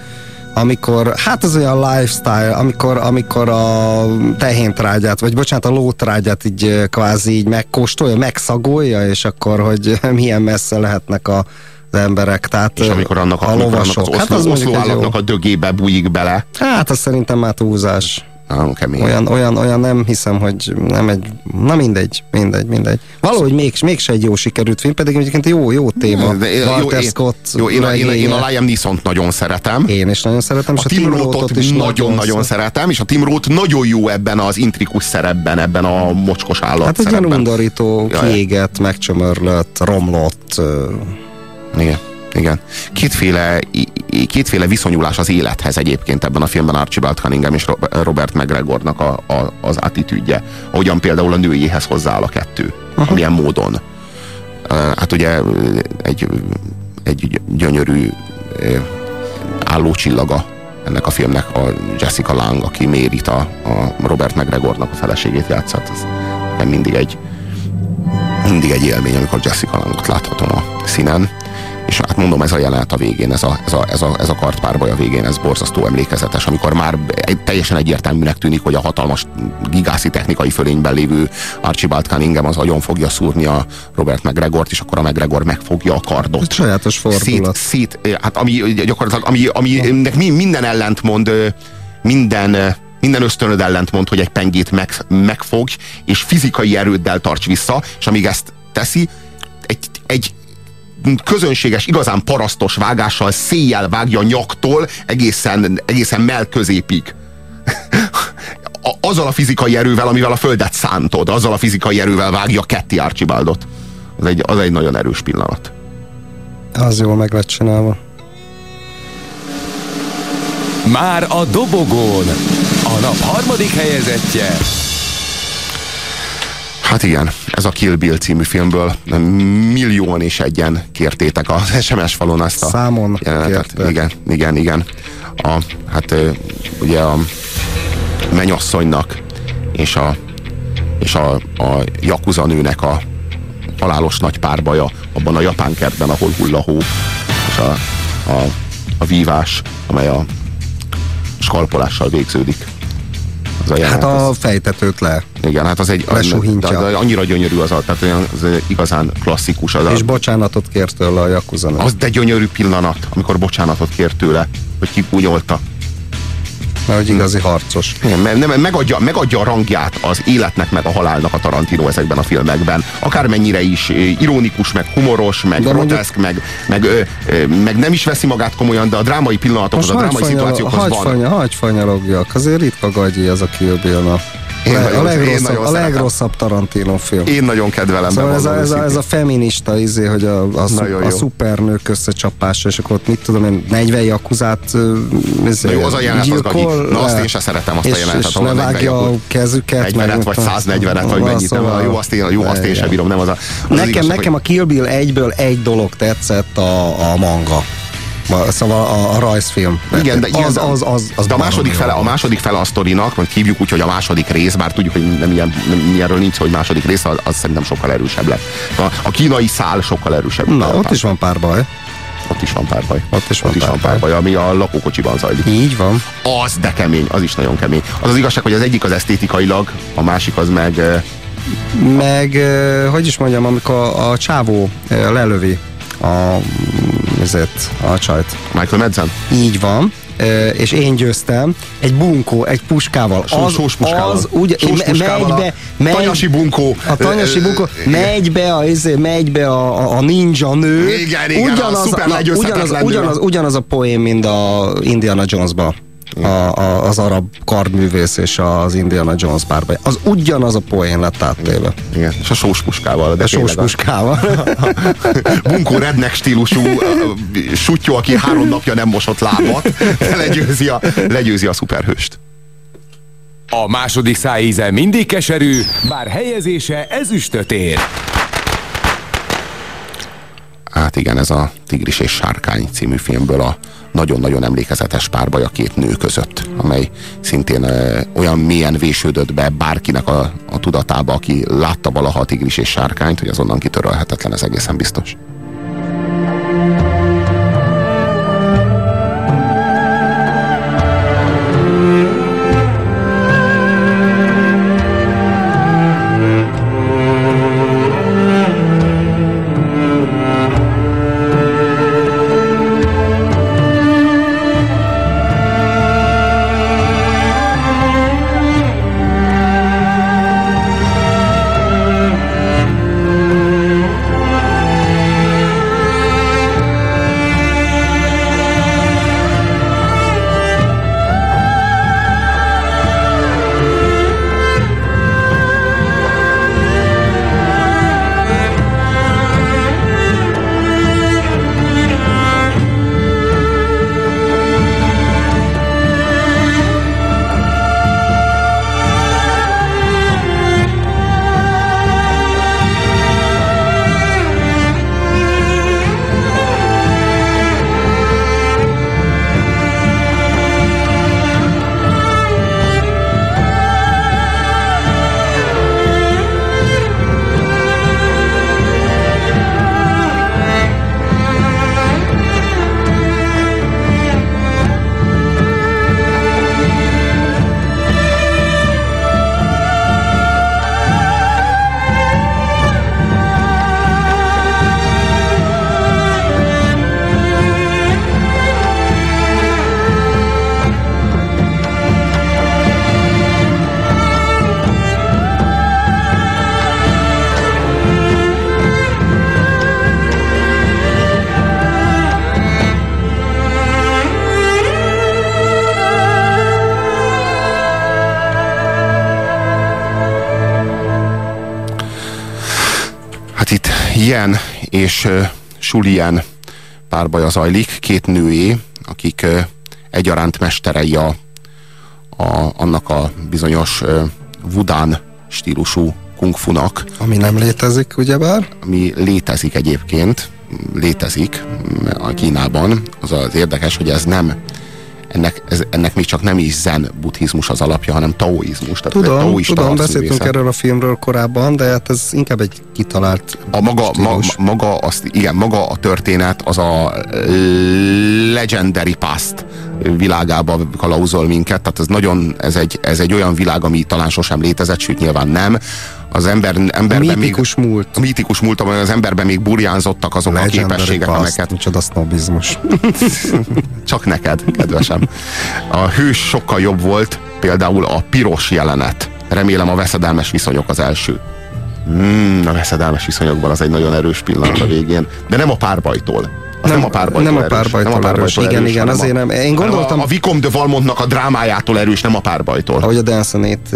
amikor, hát az olyan lifestyle, amikor, amikor a tehéntrágyát, vagy bocsánat, a lótrágyát így kvázi így megkóstolja, megszagolja, és akkor, hogy milyen messze lehetnek a, az emberek. Tehát, És amikor annak, a annak lovasok. az hát oszló, az mondjuk oszló állatnak a dögébe bújik bele. Hát az szerintem már túlzás. Nagyon kemény. Olyan, olyan, olyan nem hiszem, hogy nem egy, na mindegy, mindegy, mindegy. Valahogy még, mégse egy jó sikerült film, pedig egyébként jó, jó téma. De én- Walter én- Scott jó, én, a- én, én a. Liam Neeson-t nagyon szeretem. Én is nagyon szeretem, és A Tim Roth-ot is nagyon-nagyon szeretem, és a Tim Roth nagyon jó ebben az intrikus szerepben, ebben a mocskos állat Hát egy ilyen szerepben. undorító, Ja, ja. kiégett, megcsömörlött, romlott. Igen. Igen. Kétféle, kétféle viszonyulás az élethez egyébként ebben a filmben Archibald Cunningham és Ro- Robert McGregornak a, a, az attitűdje. Ahogyan például a nőjéhez hozzááll a kettő. Aha. Milyen módon. Hát ugye egy, egy gyönyörű állócsillaga ennek a filmnek a Jessica Lang, aki Mérit a, a Robert McGregornak a feleségét játszat. Ez mindig egy mindig egy élmény, amikor Jessica Langot láthatom a színen. Mondom, ez a jelenet a végén, ez a, ez a, ez a, ez a kartpárbaj a végén, ez borzasztó emlékezetes, amikor már egy, teljesen egyértelműnek tűnik, hogy a hatalmas gigászi technikai fölényben lévő Archibald Cunningham az agyon fogja szúrni a Robert McGregort, és akkor a McGregor megfogja a kardot. Egy sajátos fordulat. Szét, szét, hát ami gyakorlatilag, ami, aminek mi- minden ellentmond, ö, minden ö, minden ösztönöd ellentmond, hogy egy pengét meg, megfog, és fizikai erőddel tarts vissza, és amíg ezt teszi, egy, egy közönséges, igazán parasztos vágással széjjel vágja a nyaktól egészen, egészen mell középig. A- azzal a fizikai erővel, amivel a földet szántod, azzal a fizikai erővel vágja ketté Archibaldot. Az egy, az egy nagyon erős pillanat. Az jól meg lett csinálva. Már a dobogón. A nap harmadik helyezettje. Hát igen, ez a Kill Bill című filmből millióan és egyen kértétek az SMS falon ezt a Számon jelenetet. Igen, igen, igen. A, hát ugye a menyasszonynak és a, és a, a Yakuza nőnek a halálos nagy párbaja abban a japán kertben, ahol hull a hó, és a, a, a vívás, amely a skalpolással végződik. Az a Hát jelenet, az- a fejtetőt le. Igen, hát az egy de annyira gyönyörű az, tehát olyan, az igazán klasszikus. Az, És bocsánatot kért tőle a Yakuza az de gyönyörű pillanat, amikor bocsánatot kért tőle, hogy kipúnyolta. Mert hogy igazi harcos. Mert nem, megadja, megadja a rangját az életnek, meg a halálnak a Tarantino ezekben a filmekben. Akármennyire is ironikus, meg humoros, meg De mondjuk- groteszk, meg, meg, ö, meg nem is veszi magát komolyan, de a drámai pillanatokhoz, a drámai szituációkhoz van. hagy, hagy fanyarogjak. Azért ritka gagyi ez a Kill Bill-na. Én Le, nagyon- a én legrosszabb, nagyon a legrosszabb Tarantino film. Én nagyon kedvelem. Szóval ez a, ez, a, ez a feminista izé, hogy a, a, szu, a szupernők összecsapása, és akkor ott mit tudom én, 40 jakuzát izé, Na jó, az a jelenet az gyilkol Na azt én se szeretem azt a és, jelenetet, és a 40 levágja a kezüket. 40-et, vagy 140-et, vagy mennyit. Nem, jó, azt én, jó, azt én sem bírom, nem az a... az Nekem, igazság, nekem a Kill Bill egyből egy dolog tetszett a, a manga. Szóval a, a rajzfilm. Igen, de, igen, az, az, az, az de a második fele, a második fele a sztorinak, vagy hívjuk úgy, hogy a második rész, bár tudjuk, hogy nem ilyen, nem, ilyenről nincs hogy második rész, az, az szerintem sokkal erősebb lett. A, a kínai szál sokkal erősebb. Na, ott is van pár baj. Ott is van pár baj. Ott is van ott is pár van pár baj, ami a lakókocsiban zajlik. Így van. Az de kemény, az is nagyon kemény. Az az igazság, hogy az egyik az esztétikailag, a másik az meg Meg, hogy is mondjam, amikor a, csávó lelövi a, ezért, a csajt. Michael Madsen. Így van. És én győztem egy bunkó, egy puskával. Az, sós puskával. az ugye, Sós puskával megy a be, megy, tanyasi bunkó. A tanyasi bunkó, megy be a, izé, megy be a, a, a ninja nő. Igen, igen, a szuper na, ugyanaz, nő. ugyanaz, ugyanaz a poén, mint a Indiana Jonesba. A, a, az arab kardművész és az Indiana Jones párbaj. Az ugyanaz a poén lett áttéve. Igen, és a sós puskával. De A sós puskával. bunkó redneck stílusú sutyó, aki három napja nem mosott lábat, legyőzi a, legyőzi a szuperhőst. A második szájíze mindig keserű, bár helyezése ezüstöt ér. Hát igen, ez a Tigris és Sárkány című filmből a nagyon-nagyon emlékezetes párbaj a két nő között, amely szintén ö, olyan mélyen vésődött be bárkinek a, a tudatába, aki látta valaha a Tigris és Sárkányt, hogy azonnan kitörölhetetlen, ez egészen biztos. Jen és Julien párbaja zajlik, két nőé, akik egyaránt mesterei a, a, annak a bizonyos Wudán stílusú kungfunak. Ami nem létezik, ugyebár? Ami létezik egyébként, létezik a Kínában. Az az érdekes, hogy ez nem ennek, ez, ennek még csak nem is zen buddhizmus az alapja, hanem taoizmus. Tehát tudom, tudom, beszéltünk erről a filmről korábban, de hát ez inkább egy kitalált a maga, ma, maga, azt, igen, maga a történet az a legendary past világába kalauzol minket, tehát ez nagyon, ez egy, ez egy olyan világ, ami talán sosem létezett, sőt nyilván nem, az ember, emberben a mítikus még, múlt. A mítikus múlt, amely az emberben még burjánzottak azok Legendary a képességek, past, amelyeket... Micsoda sznobizmus. Csak neked, kedvesem. A hős sokkal jobb volt, például a piros jelenet. Remélem a veszedelmes viszonyok az első. Mm, a veszedelmes viszonyokban az egy nagyon erős pillanat a végén. De nem a párbajtól az nem, nem a párbajtól nem a párbajtól erős. erős. erős. Igen, igen, azért nem. Én gondoltam... A, a Vicom de Valmontnak a drámájától erős, nem a párbajtól. Ahogy a Dansonét,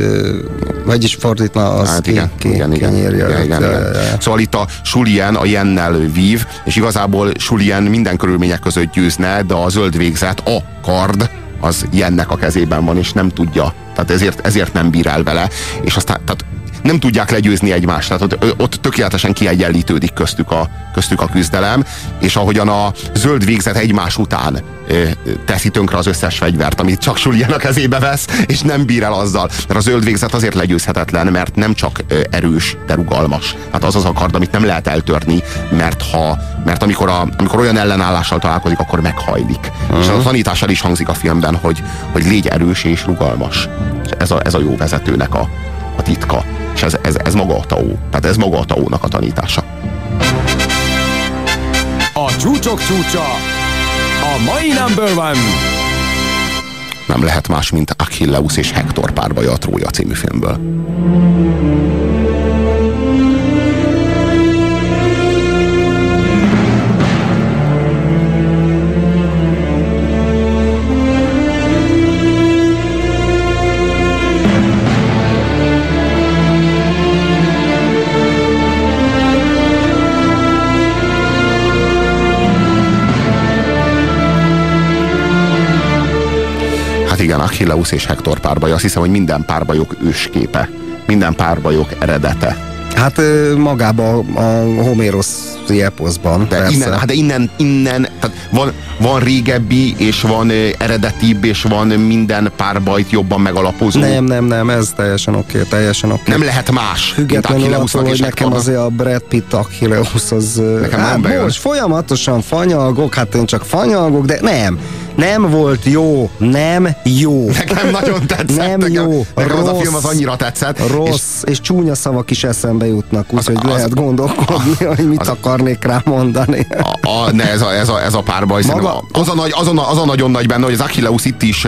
vagyis fordítna, az hát igen, ki, igen, ki, igen, igen, igen, igen, igen. igen. Szóval itt a Julien a Jennel vív, és igazából Julien minden körülmények között győzne, de a zöld végzet, a kard, az Jennek a kezében van, és nem tudja. Tehát ezért, ezért nem bír el vele. És aztán, tehát nem tudják legyőzni egymást. Tehát ott, ott tökéletesen kiegyenlítődik köztük a, köztük a küzdelem, és ahogyan a zöld végzet egymás után teszi tönkre az összes fegyvert, amit csak Sulien a kezébe vesz, és nem bír el azzal. Mert a zöld végzet azért legyőzhetetlen, mert nem csak erős, de rugalmas. Hát az az a kard, amit nem lehet eltörni, mert, ha, mert amikor, a, amikor olyan ellenállással találkozik, akkor meghajlik. Uh-huh. És a tanítással is hangzik a filmben, hogy, hogy légy erős és rugalmas. És ez a, ez a jó vezetőnek a, a titka. És ez, ez, ez maga a Tao. Tehát ez maga a Tao-nak a tanítása. A csúcsok csúcsa. A mai number one. Nem lehet más, mint Achilleus és Hector párbaja a Trója című filmből. Igen, Achilleus és Hector párbaj. Azt hiszem, hogy minden párbajok ősképe. Minden párbajok eredete. Hát magában a Homérosi eposzban. De innen, hát de innen, innen tehát van, van régebbi, és van eredetibb, és van minden párbajt jobban megalapozó. Nem, nem, nem, ez teljesen oké, okay, teljesen oké. Okay. Nem lehet más, Függetlenül attól, hogy nekem azért a Brad Pitt Achilleus az... Nekem hát, nem most folyamatosan fanyalgok, hát én csak fanyalgok, de nem nem volt jó, nem jó. Nekem nagyon tetszett. Nem nekem, jó, nekem rossz, az a film az annyira tetszett. Rossz, és, és csúnya szavak is eszembe jutnak, úgyhogy lehet gondolkodni, hogy mit az, akarnék rá mondani. A, a, ne, ez a, ez a, ez a párbaj, Maga, az, a nagy, az, a, az a nagyon nagy benne, hogy az Achilleus itt is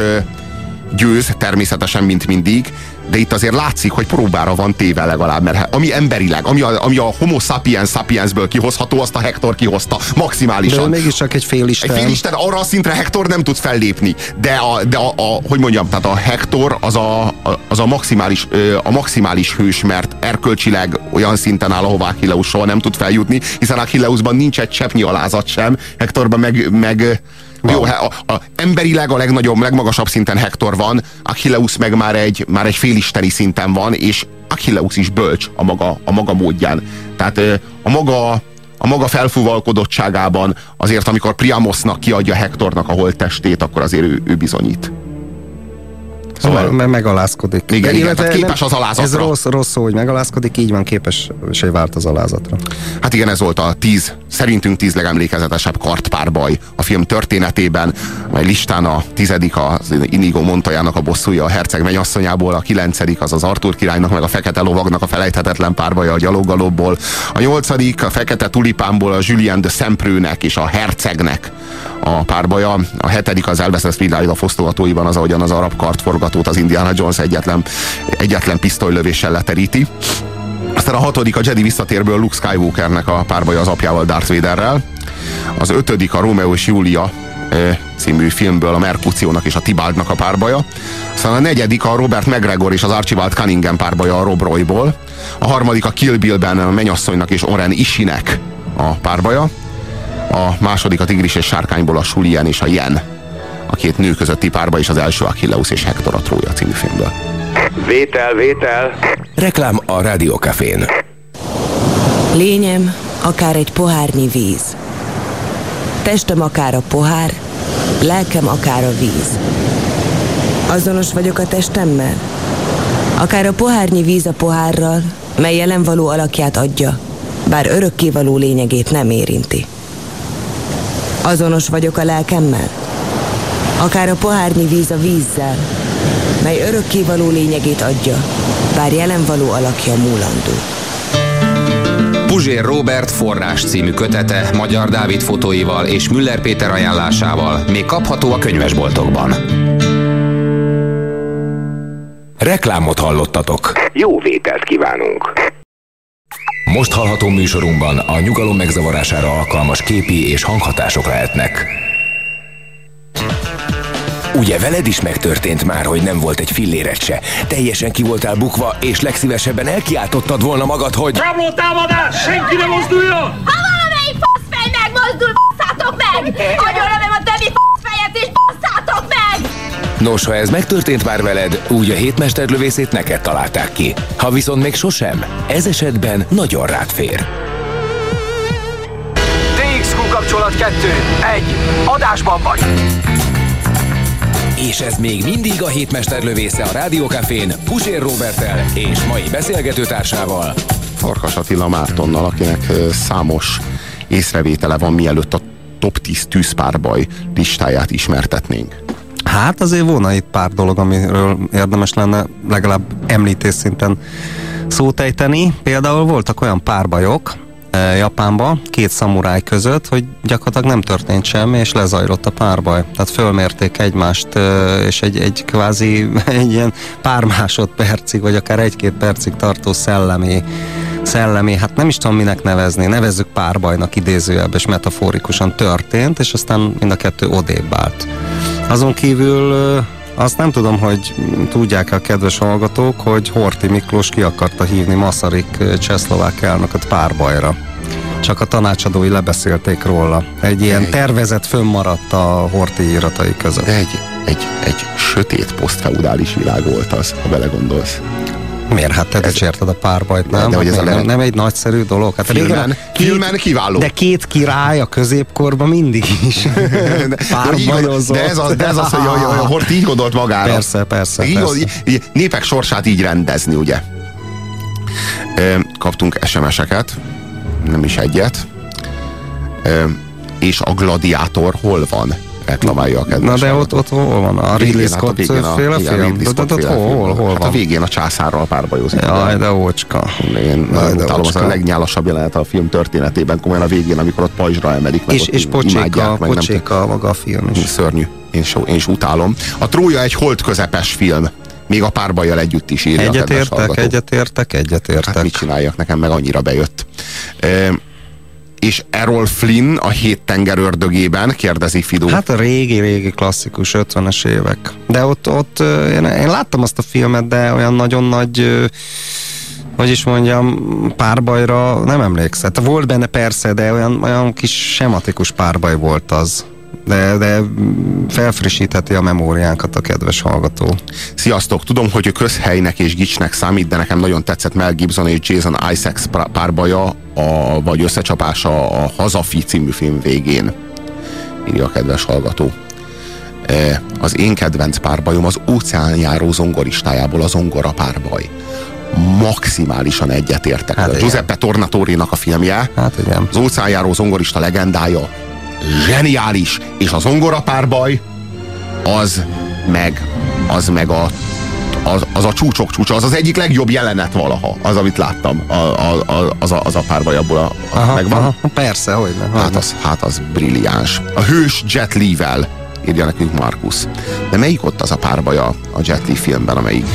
győz, természetesen, mint mindig, de itt azért látszik, hogy próbára van téve legalább, mert ami emberileg, ami a, ami a homo sapiens sapiensből kihozható, azt a Hector kihozta maximálisan. De mégis csak egy félisten. Egy félisten, arra a szintre Hector nem tud fellépni, de a, de a, a hogy mondjam, tehát a Hector az a, az a maximális, a maximális hős, mert erkölcsileg olyan szinten áll, ahová Achilleus soha nem tud feljutni, hiszen Achilleusban nincs egy cseppnyi alázat sem, Hectorban meg, meg jó, a, a, emberileg a legnagyobb, legmagasabb szinten Hector van, Achilleus meg már egy, már egy félisteni szinten van, és Achilleus is bölcs a maga, a maga módján. Tehát a maga, a maga felfúvalkodottságában azért, amikor Priamosnak kiadja Hectornak a holttestét, akkor azért ő, ő bizonyít. Szóval, mert megalázkodik. Igen, igen tehát képes az alázatra. Ez rossz, rossz szó, hogy megalázkodik, így van képes, és vált az alázatra. Hát igen, ez volt a tíz, szerintünk tíz legemlékezetesebb kartpárbaj a film történetében, mely listán a tizedik az Inigo Montajának a bosszúja a herceg mennyasszonyából, a kilencedik az az Artur királynak, meg a fekete lovagnak a felejthetetlen párbaja a gyaloggalobból, a nyolcadik a fekete tulipánból a Julien de Szemprőnek és a hercegnek a párbaja, a hetedik az elveszett Fridáid a fosztogatóiban az, ahogyan az arab kart forgat forgatót az Indiana Jones egyetlen, egyetlen pisztolylövéssel leteríti. Aztán a hatodik a Jedi visszatérből Luke Skywalkernek a párbaja az apjával Darth Vaderrel. Az ötödik a Romeo és Julia című filmből a Mercuciónak és a Tibaldnak a párbaja. Aztán a negyedik a Robert McGregor és az Archibald Cunningham párbaja a Rob Royból. A harmadik a Kill Bill-ben a Menyasszonynak és Oren Isinek a párbaja. A második a Tigris és Sárkányból a Sulien és a Jen a két nő közötti párba, és az első Achilleus és Hector a Trója című filmből. Vétel, vétel. Reklám a Rádiókafén. Lényem akár egy pohárnyi víz. Testem akár a pohár, lelkem akár a víz. Azonos vagyok a testemmel? Akár a pohárnyi víz a pohárral, mely jelen való alakját adja, bár örökkévaló lényegét nem érinti. Azonos vagyok a lelkemmel? Akár a pohárnyi víz a vízzel, mely örökkévaló lényegét adja, bár jelen való alakja múlandó. Puzsér Robert forrás című kötete Magyar Dávid fotóival és Müller Péter ajánlásával még kapható a könyvesboltokban. Reklámot hallottatok. Jó vételt kívánunk. Most hallható műsorunkban a nyugalom megzavarására alkalmas képi és hanghatások lehetnek. Ugye veled is megtörtént már, hogy nem volt egy filléret se. Teljesen ki voltál bukva, és legszívesebben elkiáltottad volna magad, hogy... Rabló támadás! Senki ne mozduljon! Ha valamelyik faszfej megmozdul, basszátok meg! Agyonlövöm a többi faszfejet, és basszátok meg! Nos, ha ez megtörtént már veled, úgy a hétmesterlövészét neked találták ki. Ha viszont még sosem, ez esetben nagyon rád fér. Kapcsolat 2. 1. Adásban vagy. És ez még mindig a hétmesterlövésze a Rádiókafén Pusér Robertel és mai beszélgetőtársával. Farkas Attila Mártonnal, akinek számos észrevétele van, mielőtt a top 10 tűzpárbaj listáját ismertetnénk. Hát azért volna itt pár dolog, amiről érdemes lenne legalább említés szinten szót ejteni. Például voltak olyan párbajok, Japánban, két szamuráj között, hogy gyakorlatilag nem történt semmi, és lezajlott a párbaj. Tehát fölmérték egymást, és egy, egy kvázi egy ilyen pár másodpercig, vagy akár egy-két percig tartó szellemi szellemi, hát nem is tudom minek nevezni, nevezzük párbajnak idézőjebb és metaforikusan történt, és aztán mind a kettő odébb állt. Azon kívül azt nem tudom, hogy tudják a kedves hallgatók, hogy Horti Miklós ki akarta hívni Masaryk csehszlovák elnököt párbajra. Csak a tanácsadói lebeszélték róla. Egy ilyen tervezet fönnmaradt a Horti íratai között. De egy, egy, egy sötét posztfeudális világ volt az, ha belegondolsz. Miért? Hát te dicsérted a párbajt, nem? de hogy ez nem, a leg- nem egy nagyszerű dolog. Hát Filmen- régen a filmen kiváló. De két király a középkorban mindig is párbajozott. de ez az, de ez az hogy, hogy, hogy Hort így gondolt magára. Persze, persze, Így, persze. így, így, népek sorsát így rendezni, ugye? Kaptunk SMS-eket, nem is egyet. És a gladiátor hol van? Reklamálja a kedves Na de ott, ott hol van? A Ridley hát a Scott a- féle film? Hol, hol, Hát a van? végén a császárral párbajozik. Jaj, de ócska. Én utálom, az a legnyálasabb jelenet a film történetében, komolyan a végén, amikor ott pajzsra emelik meg, És, és pocséka, pocséka maga a film is. Szörnyű. Én is, én is utálom. A Trója egy holt közepes film. Még a párbajjal együtt is írja a Egyetértek, egyetértek, egyetértek. Hát mit csináljak, nekem meg annyira bejött. E, és Errol Flynn a hét tenger ördögében, kérdezi Fidó. Hát a régi-régi klasszikus 50-es évek. De ott, ott én, én láttam azt a filmet, de olyan nagyon nagy hogy is mondjam, párbajra nem emlékszem. Hát Volt benne persze, de olyan, olyan kis sematikus párbaj volt az. De, de felfrissítheti a memóriánkat a kedves hallgató. Sziasztok! Tudom, hogy közhelynek és gicsnek számít, de nekem nagyon tetszett Mel Gibson és Jason Isaacs pá- párbaja, a, vagy összecsapása a Hazafi című film végén, írja a kedves hallgató. E, Az én kedvenc párbajom az óceánjáró zongoristájából a zongora párbaj. Maximálisan egyetértek. Hát. Giuseppe Tornatórinak a filmje, Hát igen. az óceánjáró zongorista legendája zseniális, és a zongora párbaj az meg az meg a az, az a csúcsok csúcsa, az az egyik legjobb jelenet valaha, az, amit láttam, a, a, a, az, a, az a párbaj abból a, a megvan. aha, persze, hogy nem. Hát az, hát az brilliáns. A hős Jet Li-vel, írja nekünk Markus. De melyik ott az a párbaj a, a Jet Li filmben, amelyik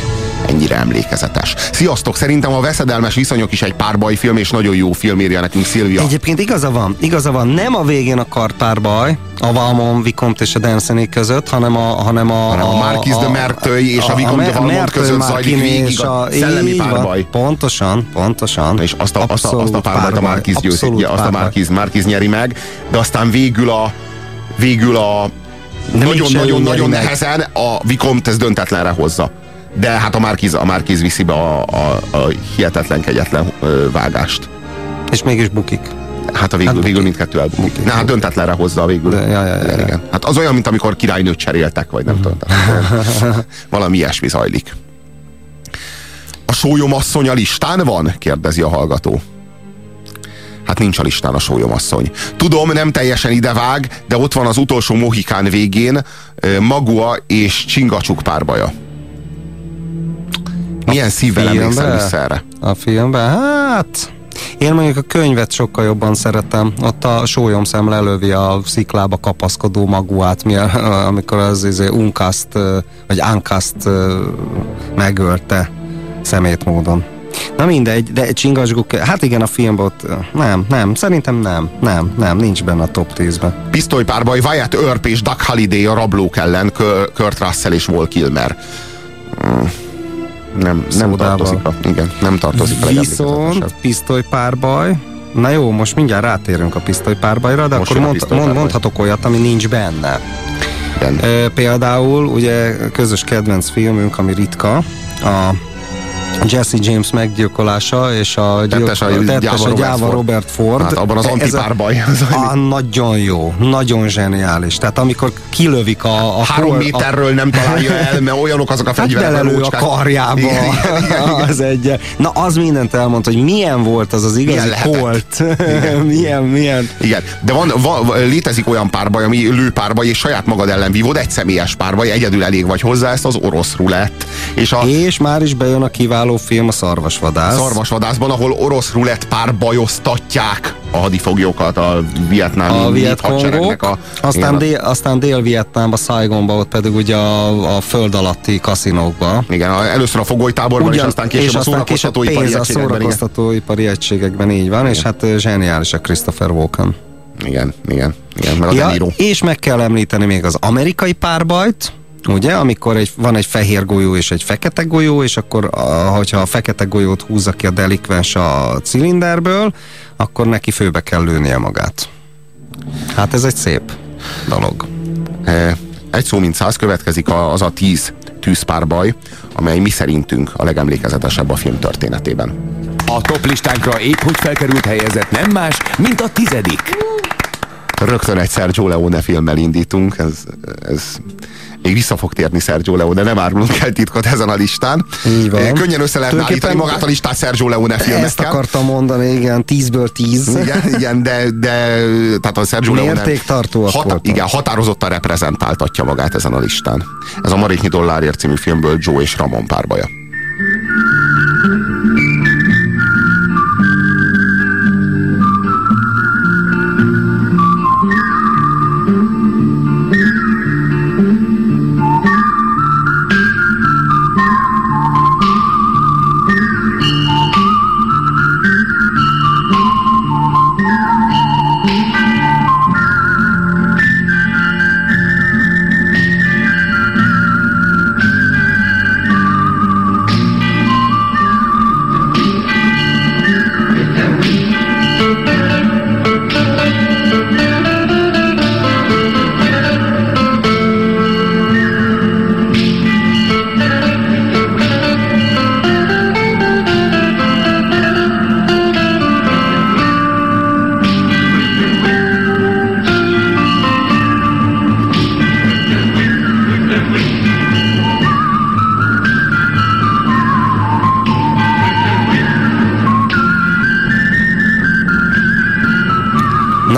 ennyire emlékezetes. Sziasztok, szerintem a veszedelmes viszonyok is egy párbajfilm, és nagyon jó film írja nekünk Szilvia. Egyébként igaza van, igaza van, nem a végén akart párbaj, a Valmon, Vicomt és a Dancenig között, hanem a, hanem a, hanem a, a Marquis de Merteuil és a, a de Valmont között zajlik végig a, szellemi párbaj. Pontosan, pontosan. És azt a, azt a, azt a párbajt a Marquis győzi, azt a Marquis, Marquis nyeri meg, de aztán végül a végül a nagyon-nagyon-nagyon nehezen a Vicomt ez döntetlenre hozza. De hát a Márkiz, a Márkiz viszi be a, a, a hihetetlen kegyetlen vágást. És mégis bukik. Hát a végül, hát végül mindkettő elbukik. Ne, hát döntetlenre hozza a végül. De, ja, ja, ja, igen. Hát az olyan, mint amikor királynőt cseréltek, vagy nem tudom. Valami ilyesmi zajlik. A sólyom asszony a listán van? kérdezi a hallgató. Hát nincs a listán a sólyomasszony. Tudom, nem teljesen idevág, de ott van az utolsó Mohikán végén Magua és Csingacsuk párbaja. Milyen szívvel emlékszel vissza erre? A filmben? Hát... Én mondjuk a könyvet sokkal jobban szeretem. Ott a sólyom szem lelövi a sziklába kapaszkodó maguát, amikor az izé, unkaszt, vagy ankaszt megölte szemét módon. Na mindegy, de Csingasguk, hát igen, a filmben ott nem, nem, szerintem nem, nem, nem, nincs benne a top 10-ben. Pisztolypárbaj Wyatt Earp és Doug Halliday a rablók ellen, Kurt Russell és Walt Kilmer. Nem, nem tartozik a, igen, nem tartozik a Viszont pisztolypárbaj, Na jó, most mindjárt rátérünk a pisztolypárbajra, de most akkor mond, mond, mondhatok olyat, ami nincs benne. Igen. E, például ugye közös kedvenc filmünk, ami ritka, a Jesse James meggyilkolása és a, tettes a, tettes a gyáva Robert Ford. Hát abban az antipárbaj. A, nagyon jó, nagyon zseniális. Tehát amikor kilövik a... a Három kor, méterről a, nem találja el, mert olyanok azok a fegyverek. Hát a, a karjába. Igen, igen, igen. Az egy, na az mindent elmondta, hogy milyen volt az az igazi kolt. milyen, milyen. Igen, de van, van, létezik olyan párbaj, ami lőpárbaj, és saját magad ellen vívod, egy személyes párbaj, egyedül elég vagy hozzá, ezt az orosz rulett. És, a, és már is bejön a kiváló kiváló film a Szarvasvadász. Szarvasvadászban, ahol orosz rulett pár bajoztatják a hadifoglyokat a vietnámi a vietcongok, a, aztán, dél, aztán dél-vietnámba, Saigonba, ott pedig ugye a, a föld alatti kaszinókba. Igen, először a fogolytáborban, Ugyan, és aztán később és a szórakoztatóipari a szórakoztatóipari egységekben, így van, igen. és hát zseniális a Christopher Walken. Igen, igen, igen, mert ja, És meg kell említeni még az amerikai párbajt, ugye, amikor egy, van egy fehér golyó és egy fekete golyó, és akkor, a, hogyha a fekete golyót húzza ki a delikvens a cilinderből, akkor neki főbe kell lőnie magát. Hát ez egy szép dolog. E, egy szó mint száz következik az a tíz tűzpárbaj, amely mi szerintünk a legemlékezetesebb a film történetében. A top listánkra épp hogy felkerült helyezett nem más, mint a tizedik. Rögtön egy Sergio Leone filmmel indítunk, ez, ez még vissza fog térni Sergio Leone, nem árulunk el titkot ezen a listán. Így van. Könnyen össze lehet állítani magát a listát Sergio Leone filmekkel. Ezt akartam mondani, igen, tízből tíz. Igen, igen de, de tehát a Sergio Leone hat, igen, határozottan reprezentáltatja magát ezen a listán. Ez a Maréknyi dollárért című filmből Joe és Ramon párbaja.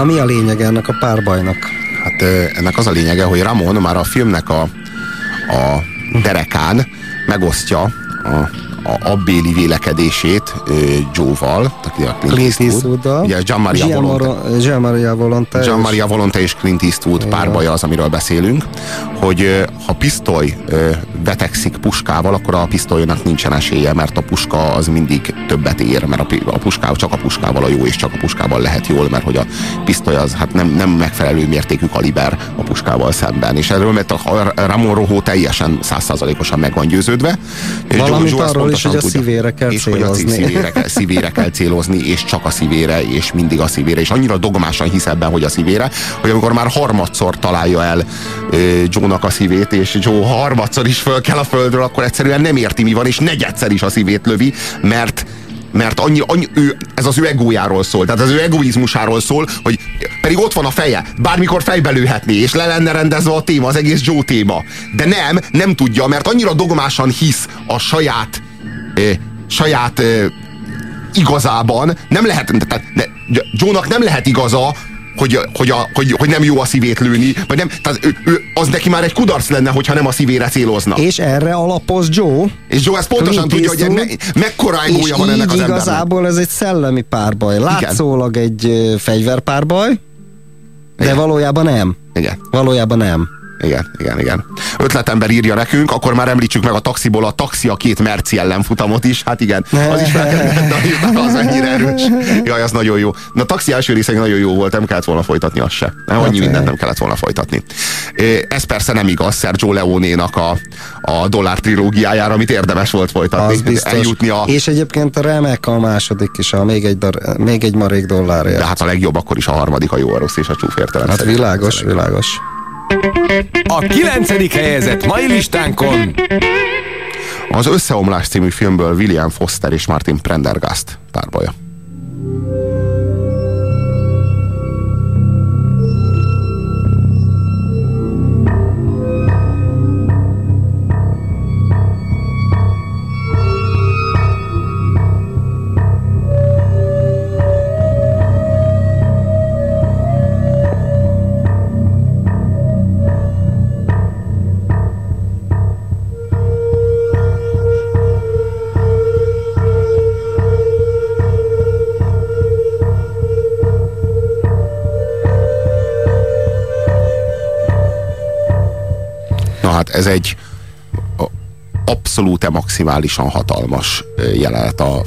Mi a lényege ennek a párbajnak? Hát ennek az a lényege, hogy Ramon már a filmnek a, a derekán megosztja a a abbéli vélekedését Joe-val, a Clint Eastwood, ugye Gian Maria Volonte. Gian Maria Volonte. Gian Maria Volonte és Clint Eastwood párbaja az, amiről beszélünk, hogy ha pisztoly vetekszik puskával, akkor a pisztolynak nincsen esélye, mert a puska az mindig többet ér, mert a, a puskával, csak a puskával a jó, és csak a puskával lehet jól, mert hogy a pisztoly az hát nem, nem megfelelő mértékű kaliber a puskával szemben. És erről mert a Ramon Rojo teljesen százszázalékosan meg van győződve. És Valamint Joe- arról is, hogy a szívére kell és hogy a célozni. szívére kell, szívére kell célozni, és csak a szívére, és mindig a szívére. És annyira dogmásan hisz ebben, hogy a szívére, hogy amikor már harmadszor találja el Joe-nak a szívét, és Joe harmadszor is föl kell a földről, akkor egyszerűen nem érti, mi van, és negyedszer is a szívét lövi, mert mert annyi, annyi ő, ez az ő egójáról szól, tehát az ő egoizmusáról szól, hogy pedig ott van a feje, bármikor fejbe lőhetné, és le lenne rendezve a téma, az egész Joe téma. De nem, nem tudja, mert annyira dogmásan hisz a saját ö, saját ö, igazában, nem lehet, tehát de, Joe-nak nem lehet igaza, hogy, hogy, a, hogy, hogy nem jó a szívét lőni, vagy nem, tehát ő, ő, az neki már egy kudarc lenne, hogyha nem a szívére célozna. És erre alapoz Joe. És Joe ezt pontosan tudja, hogy me, mekkora egója van ennek az embernek. igazából ez egy szellemi párbaj. Látszólag egy ö, fegyverpárbaj, de Igen. valójában nem. Igen. Valójában nem. Igen, igen, igen. Ötletember írja nekünk, akkor már említsük meg a taxiból a taxi a két merci ellenfutamot is. Hát igen, az is fel kell, de az ennyire erős. Jaj, az nagyon jó. Na a taxi első része nagyon jó volt, nem kellett volna folytatni azt se. Nem, annyi mindent nem kellett volna folytatni. Ez persze nem igaz Sergio Leone-nak a, a dollár trilógiájára, amit érdemes volt folytatni. Az biztos. Eljutni a, És egyébként remek a második is, a még egy, dar, még egy marék dollárért. de hát a legjobb akkor is a harmadik, a jó, a rossz és a csúf értelem Hát világos, világos. A kilencedik helyezett mai listánkon Az Összeomlás című filmből William Foster és Martin Prendergast párbaja. Na hát ez egy abszolút maximálisan hatalmas jelenet a,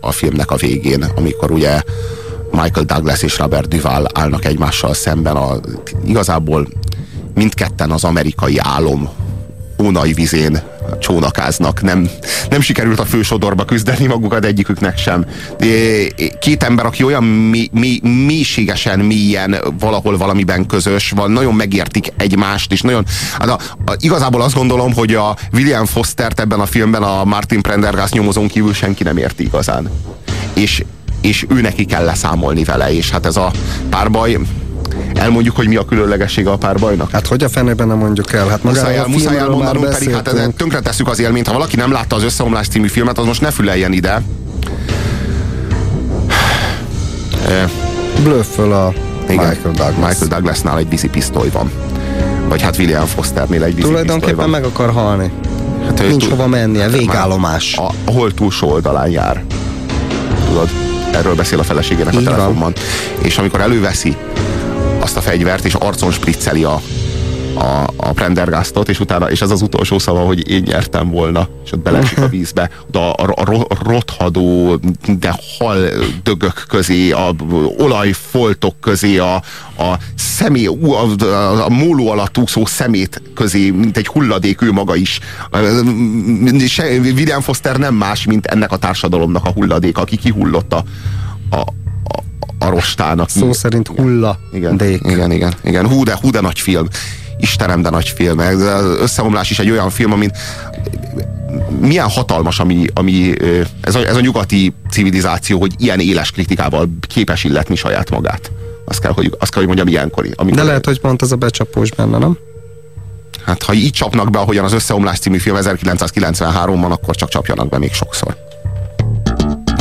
a filmnek a végén, amikor ugye Michael Douglas és Robert Duval állnak egymással szemben, a, igazából mindketten az amerikai álom ónai vizén csónakáznak. Nem, nem sikerült a fősodorba küzdeni magukat egyiküknek sem. Két ember, aki olyan mi, mi, mélységesen mélyen valahol valamiben közös, van, nagyon megértik egymást, és nagyon... Hát a, a, igazából azt gondolom, hogy a William Fostert ebben a filmben a Martin Prendergast nyomozón kívül senki nem érti igazán. És, és ő neki kell leszámolni vele, és hát ez a párbaj, elmondjuk, hogy mi a különlegessége a párbajnak? Hát hogy a fenében nem mondjuk el? Hát Muszáj, el, a muszáj elmondanunk, pedig hát ezen tönkretesszük az élményt. Ha valaki nem látta az Összeomlás című filmet, az most ne füleljen ide. Blöfföl a Igen, Michael Douglas. Michael Douglasnál egy vízi pisztoly van. Vagy hát William Fosternél egy vízi pisztoly Tulajdonképpen van. meg akar halni. Hát, Nincs tud- hova mennie, Hát, végállomás. A, a hol túlsó oldalán jár. Tudod? Erről beszél a feleségének a Így van. telefonban. És amikor előveszi azt a fegyvert, és arcon spricceli a, a, a Prendergastot, és utána, és ez az utolsó szava, hogy én nyertem volna, és ott belesik a vízbe, de a, a, a ro- rothadó, de hal dögök közé, a olajfoltok közé, a, a szemé, ú, a, a, a móló alatt úszó szemét közé, mint egy hulladék ő maga is. Se, William Foster nem más, mint ennek a társadalomnak a hulladék, aki kihullott a, a, a, a rostának. Szó szerint hulla. Igen, Dék. igen, igen, igen. Hú, de, hú, de nagy film. Istenem, de nagy film. Ez az Összeomlás is egy olyan film, amit milyen hatalmas, ami, ami ez, a, ez a nyugati civilizáció, hogy ilyen éles kritikával képes illetni saját magát. Azt kell, hogy, azt kell, hogy mondjam, ilyenkor. Amikor, De lehet, hogy pont ez a becsapós benne, nem? Hát ha így csapnak be, ahogyan az Összeomlás című film 1993-ban, akkor csak csapjanak be még sokszor.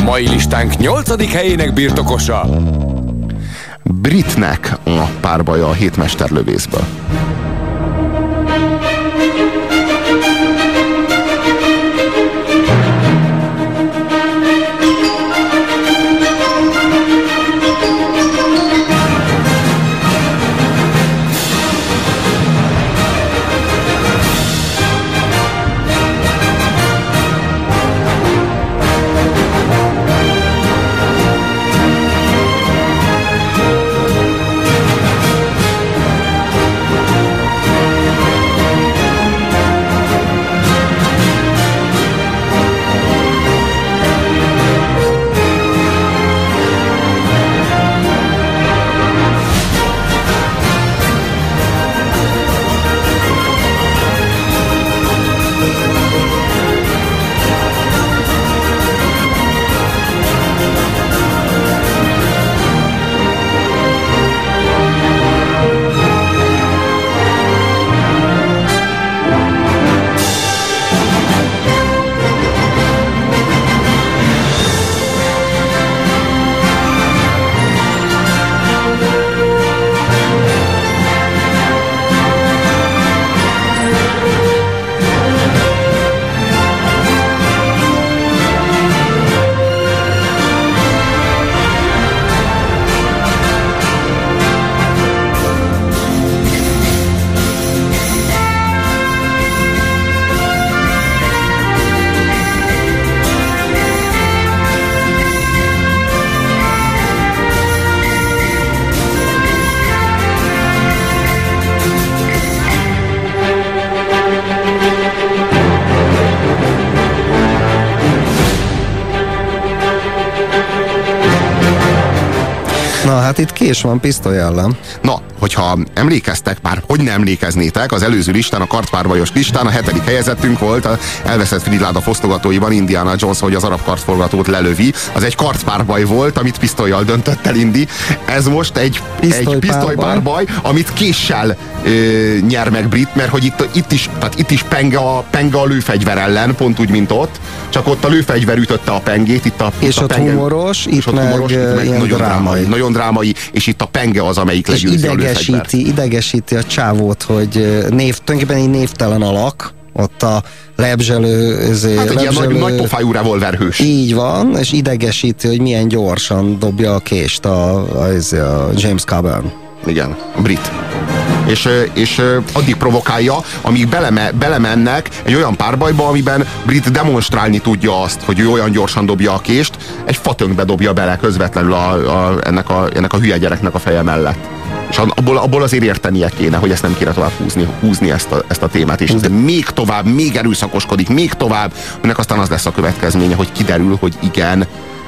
Mai listánk nyolcadik helyének birtokosa. Britnek a párbaja a hétmesterlövészből. Kés van pisztoly ellen. Na, hogyha emlékeztek, már hogy nem emlékeznétek, az előző listán, a kartpárbajos listán a hetedik helyezettünk volt, a elveszett Fridláda fosztogatóiban Indiana Jones, hogy az arab kartforgatót lelövi. Az egy kartpárbaj volt, amit pisztolyjal döntött el Indi. Ez most egy, Pisztolypárbaj. egy pisztolypárbaj, amit késsel ö, nyer meg Brit, mert hogy itt, itt is, tehát itt is penge a, penge a lőfegyver ellen, pont úgy, mint ott, csak ott a lőfegyver ütötte a pengét, itt a, És itt a ott penge, humoros, itt és ott meg, humoros, itt meg nagyon drámai. drámai. Nagyon drámai, és itt a penge az, amelyik És legyőzi a lőfegyvert. idegesíti, idegesíti a csávót, hogy név, tulajdonképpen egy névtelen alak, ott a lebzselő, ezé, Hát egy ilyen nagy, lebzselő- nagy pofájú revolverhős. Így van, és idegesíti, hogy milyen gyorsan dobja a kést a, a, a, a James Coburn. Igen, a brit. És, és addig provokálja, amíg beleme, belemennek egy olyan párbajba, amiben Brit demonstrálni tudja azt, hogy ő olyan gyorsan dobja a kést, egy fatönkbe dobja bele közvetlenül a, a, ennek, a, ennek a hülye gyereknek a feje mellett. És abból, abból azért értenie kéne, hogy ezt nem kéne tovább húzni, húzni ezt, a, ezt a témát, és ez még tovább, még erőszakoskodik, még tovább, ennek aztán az lesz a következménye, hogy kiderül, hogy igen,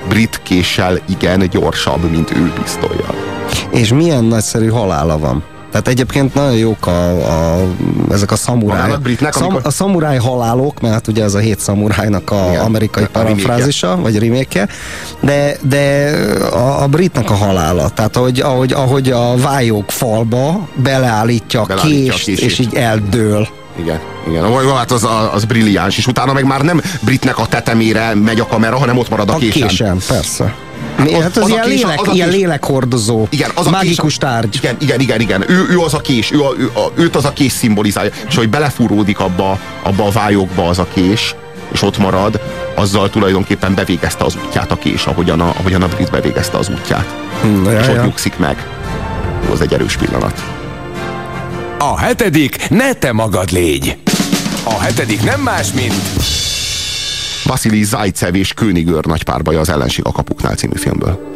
brit késsel igen gyorsabb, mint ő pisztolyjal. És milyen nagyszerű halála van. Tehát egyébként nagyon jók a, a, ezek a szamuráj. Halálak britnek, Szam, amikor- A szamuráj halálok, mert hát ugye ez a hét szamurájnak a Igen, amerikai a parafrázisa, vagy reméke, de, de a, a britnek a halála. Tehát ahogy, ahogy, ahogy a vályók falba beleállítja a Beleállítja a kést, kését. és így eldől. Igen, igen. Jó, hát az, az brilliáns, és utána meg már nem Britnek a tetemére megy a kamera, hanem ott marad a, A késem. késem, persze. Mi, hát az, az a ilyen, kés- lélek, az a ilyen kés- lélekhordozó, Igen, az a mágikus kés, tárgy. Igen, igen, igen, igen. Ő, ő az a kés, ő, a, ő a, őt az a kés szimbolizálja. És hogy belefúródik abba, abba a vályokba az a kés, és ott marad, azzal tulajdonképpen bevégezte az útját a kés, ahogyan a, ahogyan a brit bevégezte az útját. Hmm, és ja, ott nyugszik meg. Jó, az egy erős pillanat. A hetedik ne te magad légy. A hetedik nem más, mint Vasili Zajcev és Königőr nagy párbaja az ellenség a kapuknál című filmből.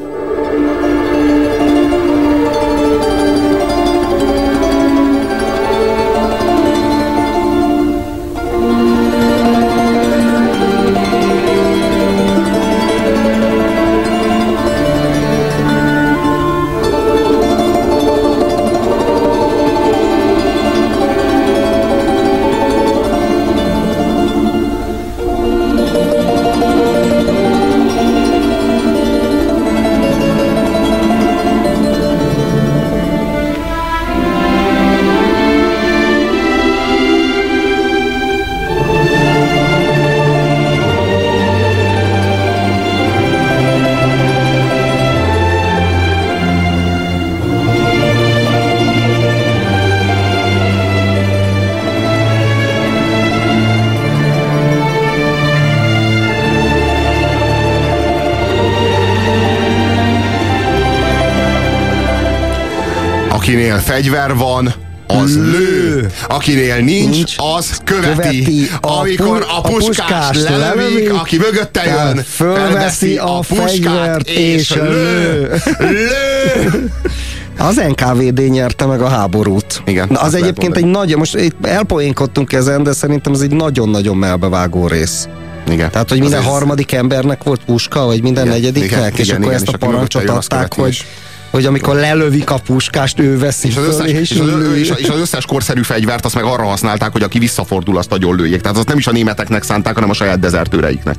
Fegyver van, az lő. Akinél nincs, Nincs, az követi. követi. A Amikor a a puskást lelövik, aki mögötte jön, fölveszi a fegyvert és lő. Lő! Az NKVD nyerte meg a háborút. Igen, Na, az egyébként egy mondani. nagy, most itt elpoénkodtunk ezen, de szerintem ez egy nagyon-nagyon melbevágó rész. Igen. Tehát, hogy minden Az ez- harmadik embernek volt puska, vagy minden Igen, negyediknek, igen, és igen, akkor igen, ezt a parancsot adták, hogy. Hogy amikor lelövik a puskást, ő veszi És az, összes, föl, és, az, és, és az összes korszerű fegyvert azt meg arra használták, hogy aki visszafordul, azt nagyon lőjék. Tehát azt nem is a németeknek szánták, hanem a saját dezertőreiknek.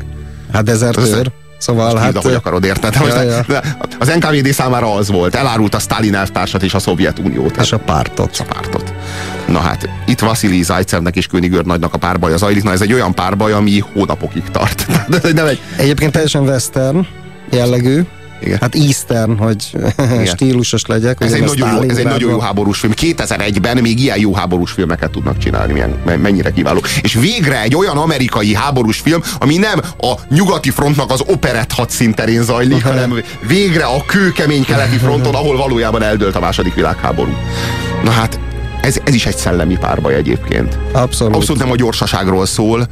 Hát dezertőr. Szóval Most hát... hát, hogy akarod, érted? Most Ja, Az NKVD számára az volt. Elárult a Stalin elvtársat és a Szovjetuniót. És a pártot. a pártot. Na hát, itt Vasili Zajcevnek és Königőr nagynak a párbaja zajlik. Na ez egy olyan párbaj, ami hónapokig tart. De nem egy, Egyébként teljesen western jellegű. Igen. Hát eastern, hogy stílusos legyek. ez, egy nagyon jó, ez egy nagyon jó háborús film. 2001-ben még ilyen jó háborús filmeket tudnak csinálni, milyen, me- mennyire kiváló. És végre egy olyan amerikai háborús film, ami nem a nyugati frontnak az operett hadszínterén zajlik, hanem végre a kőkemény keleti fronton, ahol valójában eldőlt a második világháború. Na hát, ez, ez is egy szellemi párbaj egyébként. Abszolút. Abszolút nem a gyorsaságról szól,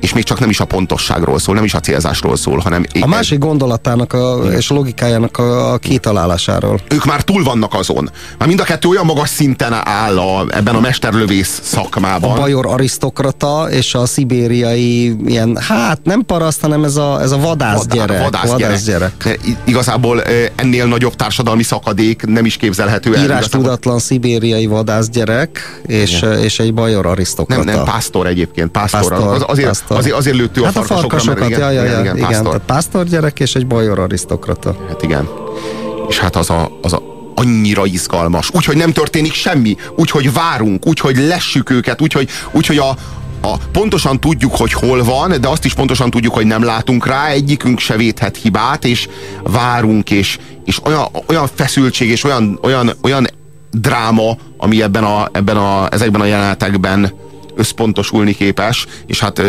és még csak nem is a pontosságról szól, nem is a célzásról szól, hanem... A másik gondolatának a, és logikájának a, a kitalálásáról. Ők már túl vannak azon. Már mind a kettő olyan magas szinten áll a, ebben a mesterlövész szakmában. A bajor arisztokrata és a szibériai ilyen, hát nem paraszt, hanem ez a, ez a vadász gyerek. Vadász, vadász gyerek. gyerek. Igazából ennél nagyobb társadalmi szakadék nem is képzelhető el. Írás tudatlan szibériai vadász gyerek és, és egy bajor arisztokrata. Nem, nem, pásztor egyébként, pásztor. pásztor az, azért, pásztor. Azért, azért lőttő hát a farkasokat, igen, ja, ja, igen, igen, igen, pásztor. pásztor gyerek és egy bajor arisztokrata. Hát igen. És hát az a, az a annyira izgalmas. Úgyhogy nem történik semmi. Úgyhogy várunk, úgyhogy lessük őket, úgyhogy, úgyhogy a, a, pontosan tudjuk, hogy hol van, de azt is pontosan tudjuk, hogy nem látunk rá, egyikünk se védhet hibát, és várunk, és, és olyan, olyan feszültség, és olyan, olyan, olyan dráma, ami ebben a, ebben a, ezekben a jelenetekben összpontosulni képes, és hát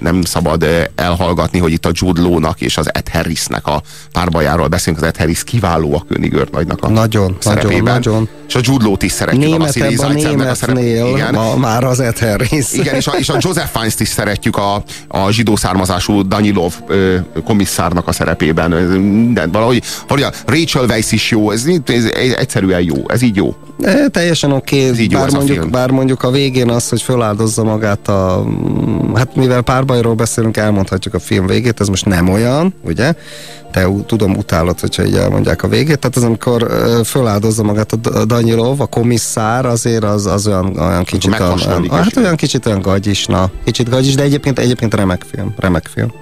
nem szabad elhallgatni, hogy itt a Jude Law-nak és az Ed Harrisnek a párbajáról beszélünk. Az Ed Harris kiváló a König nagynak a nagyon, szerepében. Nagyon, nagyon. És a Jude Law-t is szeretjük. Németebb a, a németnél a igen. Ma, már az Ed Harris. Igen, és a, és a Joseph Fiennes-t is szeretjük a, a zsidó származású Danilov ö, komisszárnak a szerepében. Minden, valahogy, valahogy a Rachel Weisz is jó, ez, ez, ez egyszerűen jó, ez így jó. E, teljesen oké, okay. bár, mondjuk, bár mondjuk a végén az, hogy föláldozza magát a... Hát mivel párbajról beszélünk, elmondhatjuk a film végét, ez most nem olyan, ugye? Te tudom, utálod, hogyha így elmondják a végét. Tehát az, amikor föláldozza magát a Danyilov, a komisszár, azért az, az olyan, olyan kicsit olyan, olyan, hát olyan kicsit olyan gagyis, na. Kicsit gagyis, de egyébként, egyébként remek film. Remek film.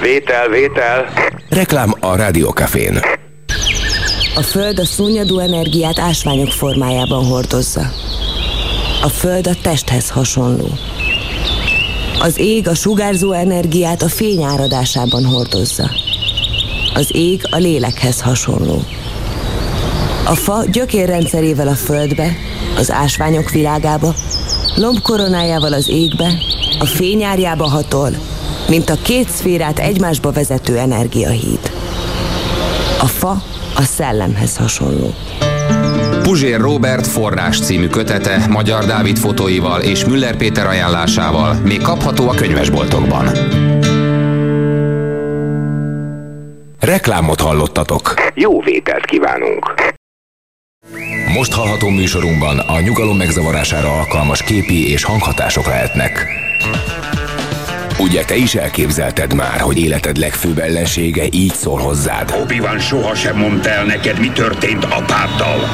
Vétel, vétel. Reklám a Rádiókafén. A Föld a szúnyadó energiát ásványok formájában hordozza. A Föld a testhez hasonló. Az ég a sugárzó energiát a fény áradásában hordozza. Az ég a lélekhez hasonló. A fa gyökérrendszerével a földbe, az ásványok világába, lombkoronájával az égbe, a fényárjába hatol, mint a két szférát egymásba vezető energiahíd. A fa a szellemhez hasonló. Puzsér Robert forrás című kötete Magyar Dávid fotóival és Müller Péter ajánlásával még kapható a könyvesboltokban. Reklámot hallottatok. Jó vételt kívánunk. Most hallható műsorunkban a nyugalom megzavarására alkalmas képi és hanghatások lehetnek. Ugye te is elképzelted már, hogy életed legfőbb ellensége így szól hozzád? Obi-Wan sohasem mondta el neked, mi történt apáddal.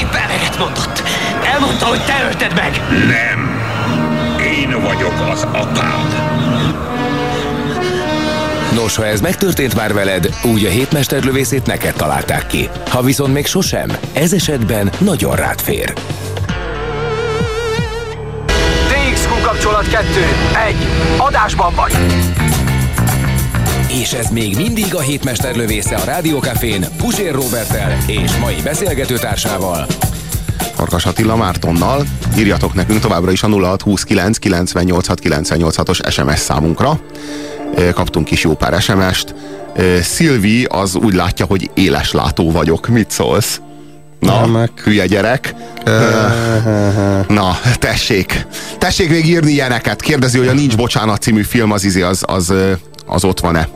Éppen eleget mondott. Elmondta, hogy te ölted meg. Nem. Én vagyok az apád. Nos, ha ez megtörtént már veled, úgy a hétmesterlövészét neked találták ki. Ha viszont még sosem, ez esetben nagyon rád fér. kapcsolat 2. 1. Adásban vagy! És ez még mindig a hétmester lövésze a Rádiókafén Pusér Robertel és mai beszélgetőtársával. Farkas Attila Mártonnal. Írjatok nekünk továbbra is a 0629 986 986-os SMS számunkra. Kaptunk is jó pár SMS-t. Szilvi az úgy látja, hogy éles látó vagyok. Mit szólsz? Na, meg. hülye gyerek. Na, tessék. Tessék még írni ilyeneket. Kérdezi, hogy a Nincs Bocsánat című film az izé, az, az, az ott van-e.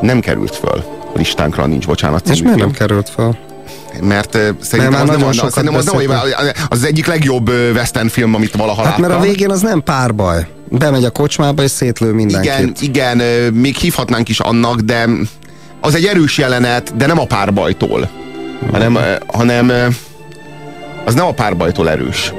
Nem került föl a listánkra a Nincs Bocsánat című És miért nem került föl? Mert szerintem, az, nem, az, szerintem az, nem, az egyik legjobb western film, amit valaha hát láttam. mert a végén az nem párbaj. Bemegy a kocsmába és szétlő mindenkit. Igen, igen, még hívhatnánk is annak, de az egy erős jelenet, de nem a párbajtól hanem, hanem az nem a párbajtól erős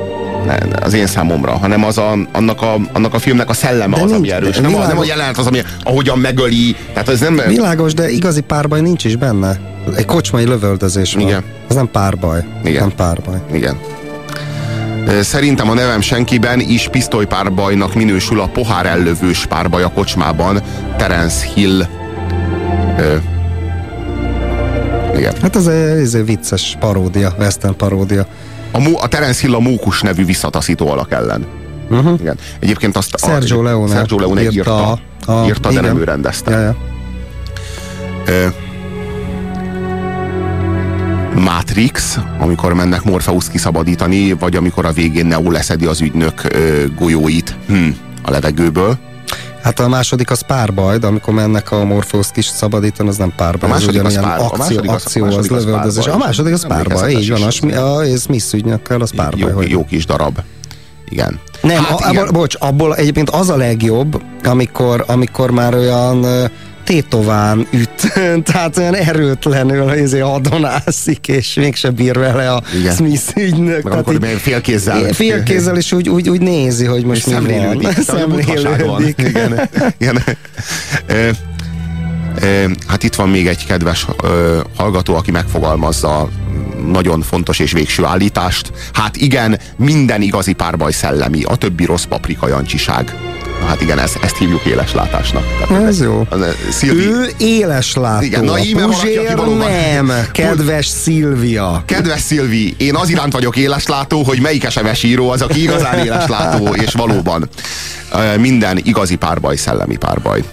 az én számomra, hanem az a, annak, a, annak a filmnek a szelleme de az, nincs, ami erős. Nem a, nem a jelenet az, ami ahogyan megöli. Tehát ez nem... Világos, de igazi párbaj nincs is benne. Egy kocsmai lövöldözés van. Igen. Ez nem párbaj. Igen. Nem párbaj. Igen. Szerintem a nevem senkiben is pisztolypárbajnak minősül a pohár ellövős párbaj a kocsmában. Terence Hill igen. Hát ez egy, ez egy vicces paródia, western paródia. A, a Terence Hill a Mókus nevű visszataszító alak ellen. Uh-huh. Igen. Egyébként azt Sergio a, Leone, Sergio Leone írta, írta, a, írta de nem ő rendezte. Ja, ja. Ö, Matrix, amikor mennek Morpheus kiszabadítani, vagy amikor a végén Neo leszedi az ügynök ö, golyóit. Hm. a levegőből. Hát a második az párbaj, de amikor mennek a Morpheus kis szabadítani, az nem párbaj. A második az pár- a akció, második az- akció a az második az lövöldözés. A második az párbaj, így van. A, Smi- a, a Smith ügynökkel az párbaj. Jó, hogy jó kis darab. Igen. Nem, Hát hát, igen. abból, bocs, abból egyébként az a legjobb, amikor, amikor már olyan tétován üt, tehát olyan erőtlenül izé adonászik, és mégse bír vele a Igen. Smith ügynök. Meg amikor még félkézzel. Félkézzel, és úgy, úgy, úgy nézi, hogy most mi van. szemlélődik. Igen. Igen. Hát itt van még egy kedves hallgató, aki megfogalmazza nagyon fontos és végső állítást. Hát igen, minden igazi párbaj szellemi, a többi rossz paprika jancsiság. Hát igen, ezt, ezt hívjuk éles látásnak. Tehát Ez jó. Az, Szilvi, Ő éles látó. Igen, na íme valaki, aki valóban- nem. Kedves Szilvia. Kedves Szilvi, én az iránt vagyok éleslátó, hogy melyik esemes író az, aki igazán éleslátó, és valóban minden igazi párbaj szellemi párbaj.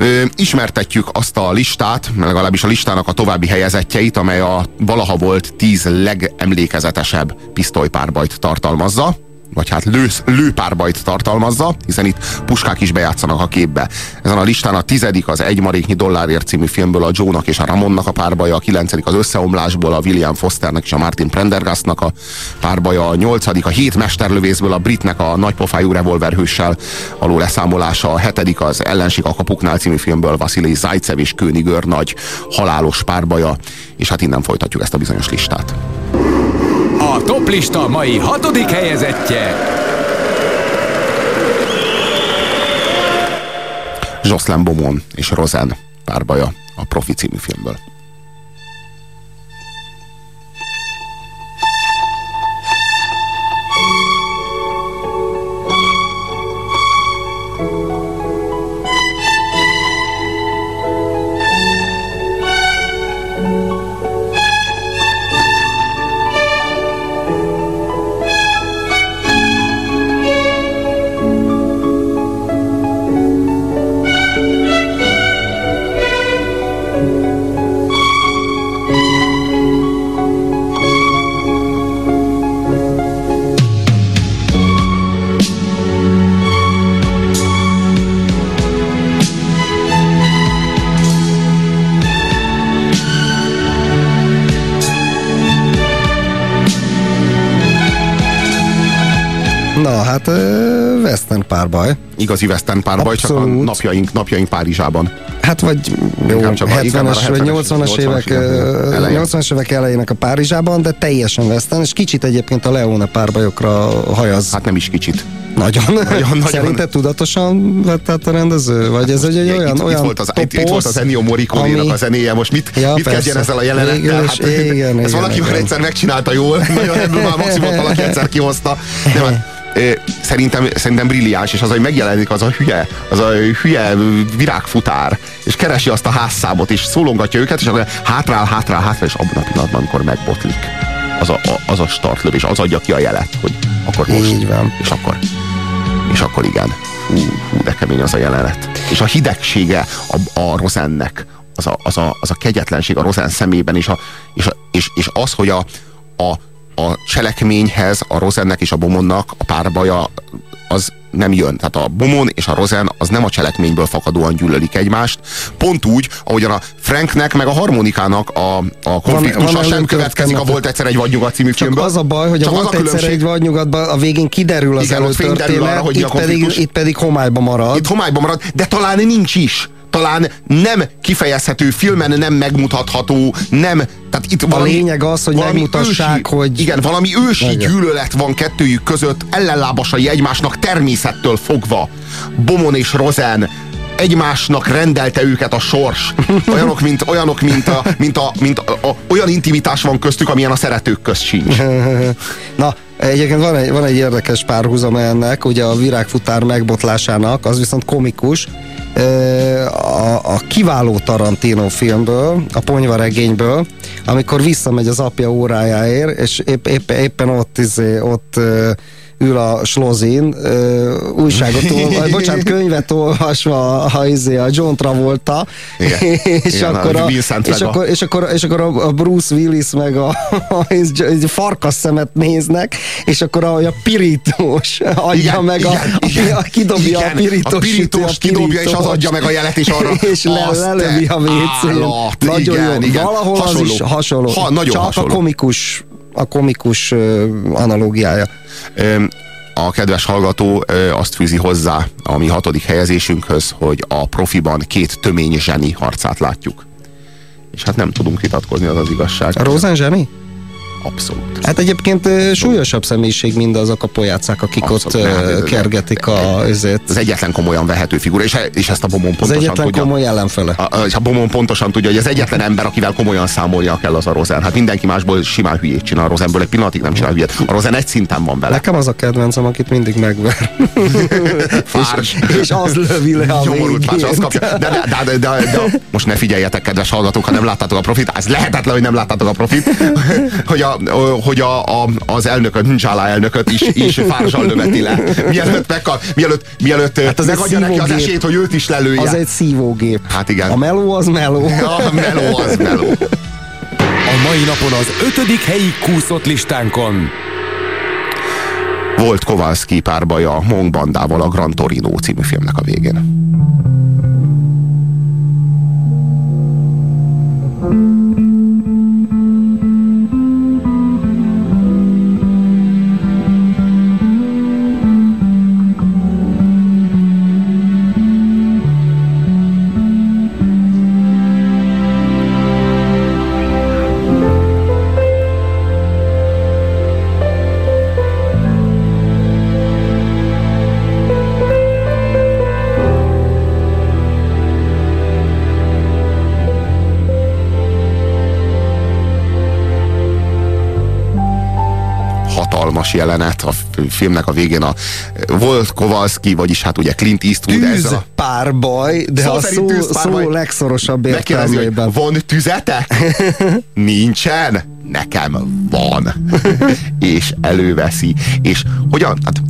Ö, Ismertetjük azt a listát, legalábbis a listának a további helyezettjeit, amely a valaha volt tíz legemlékezetesebb pisztolypárbajt tartalmazza vagy hát lő, lőpárbajt tartalmazza, hiszen itt puskák is bejátszanak a képbe. Ezen a listán a tizedik az Egy maréknyi dollárért című filmből a Joe-nak és a Ramonnak a párbaja, a kilencedik az Összeomlásból a William Fosternek és a Martin Prendergastnak a párbaja, a nyolcadik a Hét mesterlövészből a Britnek a nagypofájú revolverhőssel való leszámolása, a hetedik az Ellenség a kapuknál című filmből Vasilij Zajcev és Königör nagy halálos párbaja, és hát innen folytatjuk ezt a bizonyos listát. A toplista mai hatodik helyezettje Jocelyn Beaumont és Rosen párbaja a Profi című filmből. Na, hát ö, western párbaj. Igazi western párbaj, csak a Abszolút. napjaink, napjaink Párizsában. Hát vagy jó, csak a- inkább már a 70-es vagy 70-es, 80-as évek, 80-as ö, elején. 80-as évek elejének a Párizsában, de teljesen western, és kicsit egyébként a Leone párbajokra hajaz. Hát nem is kicsit. Nagyon. nagyon. Szerinted tudatosan vett át a rendező? Vagy ez egy, olyan, itt, olyan itt, volt az, itt, itt volt az Ennio Morricone-nak ami- a zenéje, most mit, Ja, mit persze. kezdjen ezzel a jelenettel? Hát, igen, ezt igen, valaki már igen. egyszer megcsinálta jól, nagyon ebből már maximum valaki egyszer kihozta. De hát, szerintem, szerintem brilliáns, és az, hogy megjelenik az a hülye, az a hülye virágfutár, és keresi azt a házszámot, és szólongatja őket, és akkor hátrál, hátrál, hátrál, és abban a pillanatban, amikor megbotlik az a, a, az a startlövés, az adja ki a jelet, hogy akkor most. Így van. És akkor, és akkor igen. Hú, hú, de kemény az a jelenet. És a hidegsége a, a Rosennek, az a, az, a, az a kegyetlenség a Rosen szemében, és, a, és, a, és, és az, hogy a, a, a cselekményhez a Rosennek és a Bomonnak a párbaja az nem jön. Tehát a Bomon és a Rosen az nem a cselekményből fakadóan gyűlölik egymást. Pont úgy, ahogyan a Franknek meg a harmonikának a, a konfliktusa van sem következik a. Volt egyszer egy vadnyugat című Csak filmből. az a baj, hogy Csak a volt a egyszer egy vadnyugatban, a végén kiderül az Igen, előtörténet, arra, hogy a itt, pedig, itt pedig homályba marad. Itt homályban marad, de talán nincs is. Talán nem kifejezhető, filmen nem megmutatható, nem... Tehát itt valami, lényeg az, hogy megmutassák, ősi, hogy- Igen, valami ősi Igen. gyűlölet van kettőjük között, ellenlábasai egymásnak természettől fogva. Bomon és Rosen egymásnak rendelte őket a sors. Olyanok, mint, olyanok, mint, a, mint, a, mint a, a, olyan intimitás van köztük, amilyen a szeretők közt sincs. Na, egyébként van egy, van egy érdekes párhuzam ennek, ugye a virágfutár megbotlásának, az viszont komikus. A, a kiváló Tarantino filmből, a ponyva regényből, amikor visszamegy az apja órájáért, és épp, épp, éppen ott, izé, ott ül a slozin, újságot olva, bocsánat, könyvet olvasva a, izé, a John Travolta, Igen. és, Igen, akkor a a, és, a- akkor, és, akkor, és akkor a a Bruce Willis meg a, a, a farkas szemet néznek, és akkor a, a pirítós adja Igen, meg a, igen, a, a, kidobja igen, a pirítós, a pirítós kidobja, és az adja meg a jelet, és arra és le, lelövi a állat, Nagyon igen, jó. igen. Valahol Hasonló. az is hasonló. Ha, nagyon Csak hasonló. a komikus, a komikus analógiája. A kedves hallgató azt fűzi hozzá a mi hatodik helyezésünkhöz, hogy a profiban két tömény zseni harcát látjuk. És hát nem tudunk vitatkozni, az az igazság. A Rosen zseni? Abszolút. Hát egyébként súlyosabb személyiség mindazok a pojácák, akik Abszolút, ott ez- kergetik a, ezért. Az egyetlen komolyan vehető figura, és, és ezt a Bomon Az pontosan egyetlen tudja. komoly ellenfele. A, és a Bomon pontosan tudja, hogy az egyetlen ember, akivel komolyan számolnia kell, az a Rozen. Hát mindenki másból simán hülyét csinál. A Rozenből egy pillanatig nem csinál hülyét. A Rozen egy szinten van vele. Nekem az a kedvencem, akit mindig megver. És, és az lövi le a Nyomorult végén. kapja. De, de, de, de, de, de, most ne figyeljetek, kedves hallgatók, ha nem láttátok a profit, ez lehetetlen, hogy nem láttátok a profit, hogy, a, hogy a, a, az elnököt, Ncsálá elnököt is, is fársal löveti le. Mielőtt, megkap, mielőtt, mielőtt hát az megadja neki az esélyt, hogy őt is lelője. Az egy szívógép. Hát igen. A meló az meló. A meló az meló. A mai napon az ötödik helyi kúszott listánkon Volt Kowalski párbaja a Monk bandával a Gran Torino című filmnek a végén. Hatalmas jelenet a filmnek a végén a volt Kowalski, vagyis hát ugye Clint Eastwood Tűz ezzel a párbaj, de Szó a szó, tűzpárbaj. szó legszorosabb értelmében. van tüzetek? Nincsen? Nekem van. és előveszi. És hogyan? Hát,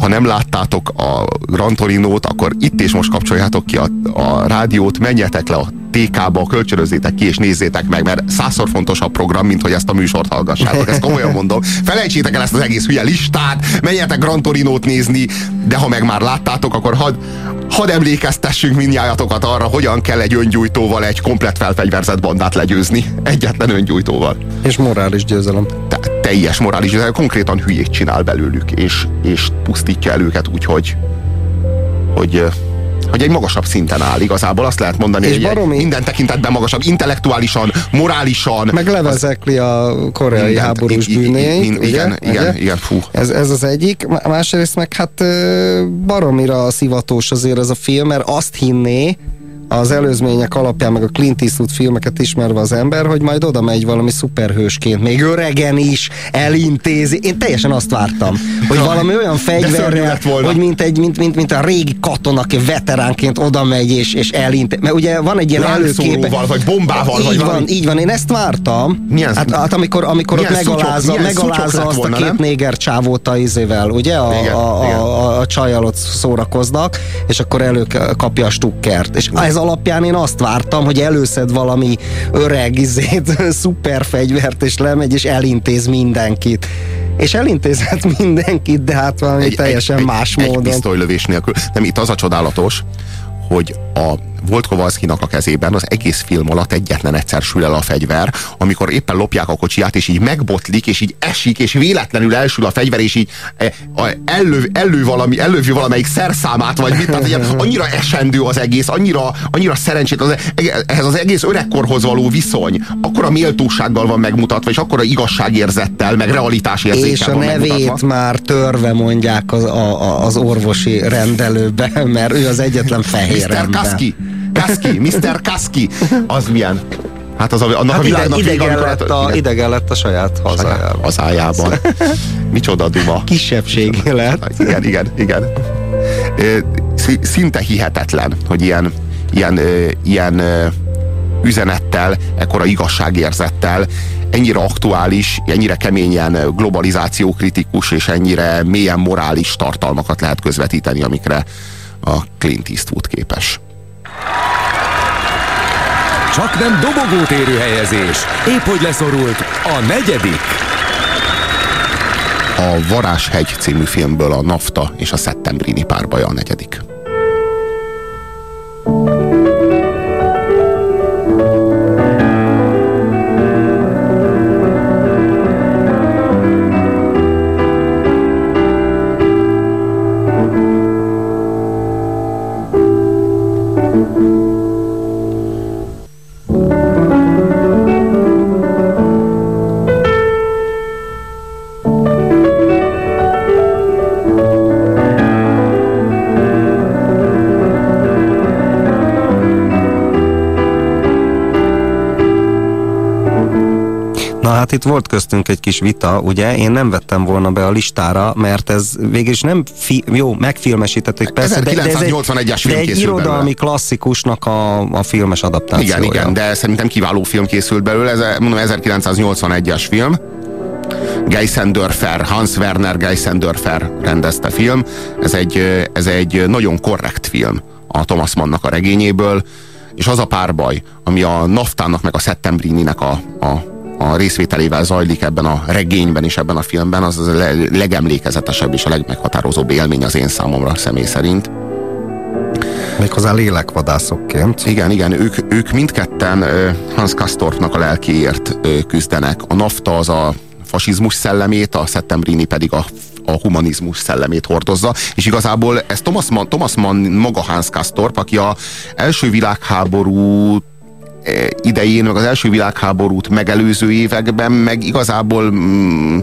ha nem láttátok a Gran Torinót, akkor itt és most kapcsoljátok ki a, a rádiót, menjetek le a TK-ba, kölcsönözzétek ki és nézzétek meg, mert százszor fontosabb program, mint hogy ezt a műsort hallgassátok. Ezt komolyan mondom. Felejtsétek el ezt az egész hülye listát, menjetek Gran Torinót nézni, de ha meg már láttátok, akkor hadd hadd emlékeztessünk mindnyájatokat arra, hogyan kell egy öngyújtóval egy komplet felfegyverzett bandát legyőzni. Egyetlen öngyújtóval. És morális győzelem. Te, teljes morális, de konkrétan hülyét csinál belőlük, és, és pusztítja el őket úgy, hogy, hogy hogy egy magasabb szinten áll igazából. Azt lehet mondani, És hogy baromi- minden tekintetben magasabb, intellektuálisan, morálisan. Meg levezekli a koreai Mindent, háborús bűnét, igen, igen, Ugye? igen, fú. Ez, ez az egyik. Má- Másrészt meg hát baromira szivatós azért ez a film, mert azt hinné, az előzmények alapján, meg a Clint Eastwood filmeket ismerve az ember, hogy majd oda megy valami szuperhősként, még öregen is elintézi. Én teljesen azt vártam, hogy valami olyan fegyverrel, hogy mint, egy, mint, mint, mint a régi katona, aki veteránként oda megy és, és elintézi. Mert ugye van egy ilyen előképe. Vagy bombával, így vagy van, valami. így van, én ezt vártam. Milyen- hát, hát amikor, amikor ott megalázza, szutyok megalázza azt volna, a két nem? néger csávót a izével, ugye? A, Igen, a, a, a, a csajjal ott szórakoznak, és akkor előkapja a stukkert. És ez alapján én azt vártam, hogy előszed valami öreg izét, szuper fegyvert, és lemegy, és elintéz mindenkit. És elintézhet mindenkit, de hát valami egy, teljesen egy, más egy, módon. Egy pisztolylövés nélkül. Nem, itt az a csodálatos, hogy a volt Kowalskinak a kezében az egész film alatt egyetlen egyszer sül el a fegyver, amikor éppen lopják a kocsiját, és így megbotlik, és így esik, és véletlenül elsül a fegyver, és így e, a, ellő, ellő valami, ellövi valamelyik szerszámát, vagy mit, tehát ilyen, annyira esendő az egész, annyira, annyira szerencsét, az, e- ehhez az egész öregkorhoz való viszony, akkora méltósággal van megmutatva, és akkora igazságérzettel, meg realitásérzékkel És a nevét megmutatva. már törve mondják az, a, a, az orvosi rendelőbe, mert ő az egyetlen fehér Mr. ember. Kaski, Mr. Kaski, az milyen? Hát az a, annak Hát a világnak idegen, vége, amikor lett a, igen, idegen lett a saját hazájában. hazájában. Micsoda duma. Kisebbség lett. Igen, igen, igen. Szinte hihetetlen, hogy ilyen, ilyen, ilyen üzenettel, ekkora igazságérzettel ennyire aktuális, ennyire keményen globalizációkritikus és ennyire mélyen morális tartalmakat lehet közvetíteni, amikre a Clint Eastwood képes. Csak nem dobogót érő helyezés. Épp hogy leszorult a negyedik. A Varázshegy című filmből a Nafta és a Szettembrini párbaja a negyedik. Na hát itt volt köztünk egy kis vita, ugye? Én nem vettem volna be a listára, mert ez végül is nem fi- jó, megfilmesítették persze, de, de ez egy, 1981-es film de egy irodalmi belőle. klasszikusnak a, a filmes adaptációja. Igen, igen, de szerintem kiváló film készült belőle, ez mondom 1981-es film. Geisendörfer, Hans Werner Geisendörfer rendezte film. Ez egy, ez egy nagyon korrekt film a Thomas Mannnak a regényéből, és az a párbaj, ami a Naftának meg a Settembrini-nek a, a, a részvételével zajlik ebben a regényben és ebben a filmben, az a le- legemlékezetesebb és a legmeghatározóbb élmény az én számomra személy szerint. Méghozzá lélekvadászokként. Igen, igen, ők, ők mindketten Hans Kastorpnak a lelkéért ö, küzdenek. A NAFTA az a fasizmus szellemét, a Settembrini pedig a, a humanizmus szellemét hordozza, és igazából ez Thomas Mann, Thomas Mann maga Hans Kastorp, aki a első világháború eh, idején, meg az első világháborút megelőző években, meg igazából mm,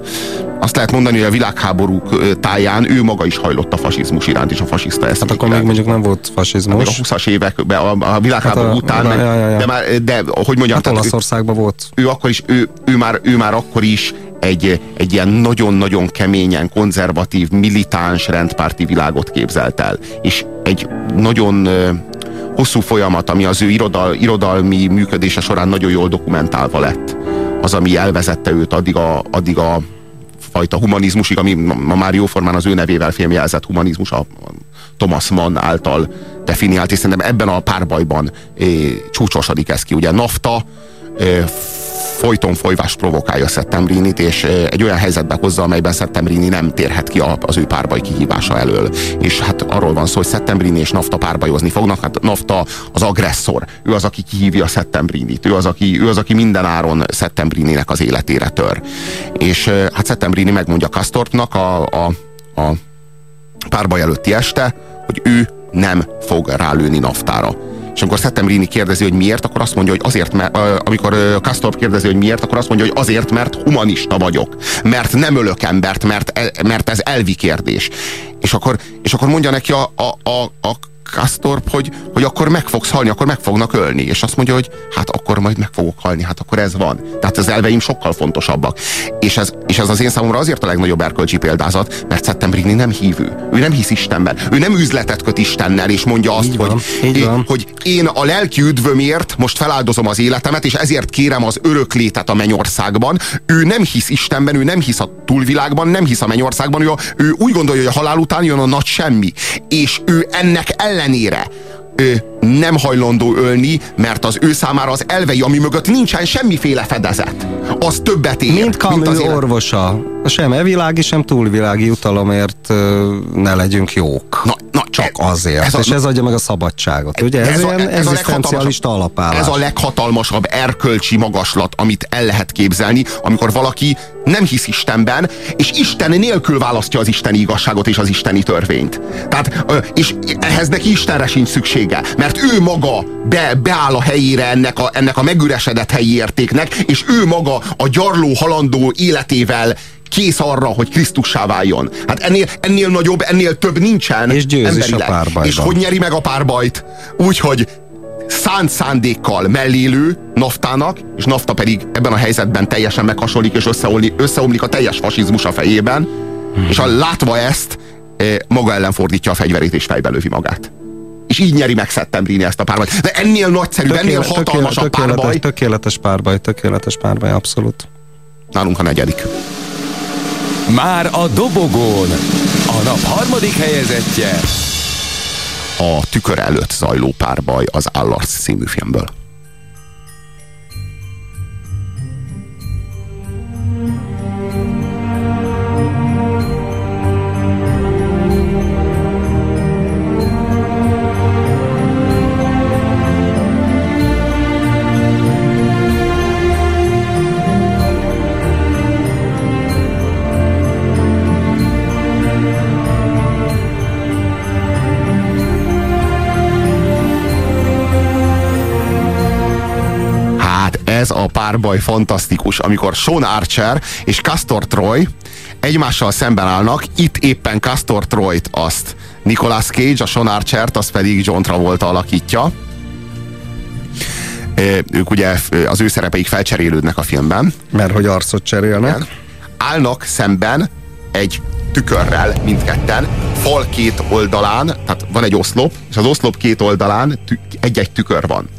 azt lehet mondani, hogy a világháborúk ö, táján ő maga is hajlott a fasizmus iránt, és a fasiszta ezt. Hát akkor még mondjuk nem volt fasizmus. A 20-as években, a, a világháború Hát a- után, ja, meg, ja, ja, ja. de már, de hogy mondjam, Hát Olaszországban volt. ő akkor is, ő, ő, már, ő már akkor is egy, egy ilyen nagyon-nagyon keményen konzervatív, militáns rendpárti világot képzelt el. És egy nagyon ö, hosszú folyamat, ami az ő irodal, irodalmi működése során nagyon jól dokumentálva lett. Az, ami elvezette őt addig a, addig a fajta humanizmusig, ami ma már jóformán az ő nevével filmjelzett humanizmus, a Thomas Mann által definiált, és szerintem ebben a párbajban eh, csúcsosodik ez ki. Ugye Nafta eh, folyton folyvást provokálja Settembrinit, és eh, egy olyan helyzetbe hozza, amelyben Settembrini nem térhet ki az ő párbaj kihívása elől. És hát arról van szó, hogy Settembrini és Nafta párbajozni fognak. Hát Nafta az agresszor, ő az, aki kihívja Settembrinit, ő az, aki, ő az, aki minden áron Settembrininek az életére tör. És eh, hát Settembrini megmondja Kastorpnak a, a, a párbaj előtti este, hogy ő nem fog rálőni naftára. És amikor Settembrini kérdezi, hogy miért, akkor azt mondja, hogy azért, mert amikor Kastorp kérdezi, hogy miért, akkor azt mondja, hogy azért, mert humanista vagyok. Mert nem ölök embert, mert, e- mert ez elvi kérdés. És akkor, és akkor mondja neki a, a, a, a Kastorp, hogy, hogy akkor meg fogsz halni, akkor meg fognak ölni. És azt mondja, hogy hát akkor majd meg fogok halni, hát akkor ez van. Tehát az elveim sokkal fontosabbak. És ez, és ez az én számomra azért a legnagyobb erkölcsi példázat, mert Settembrini nem hívő. Ő nem hisz Istenben. Ő nem üzletet köt Istennel, és mondja azt, van, hogy, van. hogy én a lelki üdvömért most feláldozom az életemet, és ezért kérem az öröklétet a mennyországban. Ő nem hisz Istenben, ő nem hisz a túlvilágban, nem hisz a mennyországban, ő, ő úgy gondolja, hogy a halál után jön a nagy semmi. És ő ennek ellenére ő nem hajlandó ölni, mert az ő számára az elvei, ami mögött nincsen semmiféle fedezet, az többet ér, Mint mint Camus az élet. orvosa. Sem evilági, sem túlvilági jutalomért ö, ne legyünk jók. Na, na, Csak azért. ez a- és ez adja meg a szabadságot. Ugye ez, Ez a- ilyen ez a egzisztencialista alapállás. Ez a leghatalmasabb erkölcsi magaslat, amit el lehet képzelni, amikor valaki nem hisz Istenben, és Isten nélkül választja az isteni igazságot és az isteni törvényt. Tehát, és ehhez neki Istenre sincs szüksége, mert ő maga be, beáll a helyére ennek a, ennek a megüresedett helyi értéknek, és ő maga a gyarló, halandó életével kész arra, hogy Krisztussá váljon. Hát ennél, ennél nagyobb, ennél több nincsen. És győz is a párbajban. És hogy nyeri meg a párbajt? Úgy, hogy szánt szándékkal mellélő naftának, és nafta pedig ebben a helyzetben teljesen meghasonlik, és összeomlik, összeomlik a teljes fasizmus a fejében, és a, látva ezt, eh, maga ellen fordítja a fegyverét, és fejbe lövi magát. És így nyeri meg Settembrini ezt a párbajt. De ennél nagyszerűbb, ennél hatalmasabb tökéletes, párbaj. tökéletes párbaj, tökéletes párbaj, abszolút. Nálunk a negyedik. Már a dobogón. A nap harmadik helyezettje. A tükör előtt zajló párbaj az Állarc című filmből. Hát ez a párbaj fantasztikus, amikor Sean Archer és Castor Troy egymással szemben állnak, itt éppen Castor Troyt azt Nicolas Cage, a Sean Archert, azt pedig John Travolta alakítja. Ők ugye az ő szerepeik felcserélődnek a filmben. Mert hogy arcot cserélnek. Igen. Állnak szemben egy tükörrel mindketten, fal két oldalán, tehát van egy oszlop, és az oszlop két oldalán egy-egy tükör van.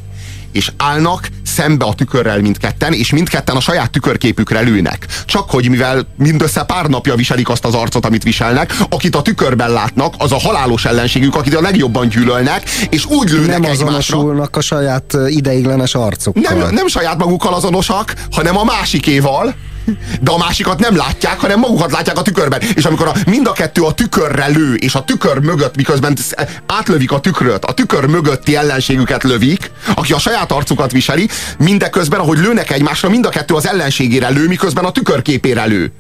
És állnak szembe a tükörrel mindketten, és mindketten a saját tükörképükre lőnek. Csak hogy mivel mindössze pár napja viselik azt az arcot, amit viselnek, akit a tükörben látnak, az a halálos ellenségük, akit a legjobban gyűlölnek, és úgy lőnek Nem egymásra. a saját ideiglenes arcukkal. Nem, nem saját magukkal azonosak, hanem a másikéval, de a másikat nem látják, hanem magukat látják a tükörben. És amikor a, mind a kettő a tükörre lő, és a tükör mögött, miközben átlövik a tükröt, a tükör mögötti ellenségüket lövik, aki a saját arcukat viseli, mindeközben, ahogy lőnek egymásra, mind a kettő az ellenségére lő, miközben a tükörképére lő.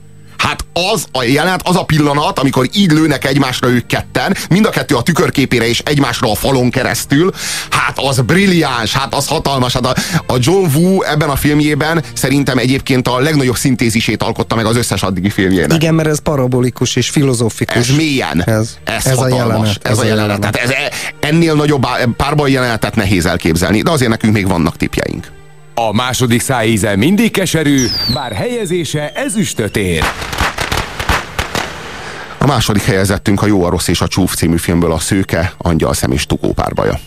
Hát az a jelenet, az a pillanat, amikor így lőnek egymásra ők ketten, mind a kettő a tükörképére és egymásra a falon keresztül, hát az brilliáns, hát az hatalmas. Hát a, a John Woo ebben a filmjében szerintem egyébként a legnagyobb szintézisét alkotta meg az összes addigi filmjének. Igen, mert ez parabolikus és filozófikus. Ez mélyen. Ez, Ez, ez a hatalmas. jelenet. Ez a jelenet. Tehát ez, ennél nagyobb párbaj jelenetet nehéz elképzelni, de azért nekünk még vannak tipjeink. A második szájíze mindig keserű, bár helyezése ezüstöt ér. A második helyezettünk a Jó, a Rossz és a Csúf című filmből a Szőke, Angyalszem és Tukó párbaja.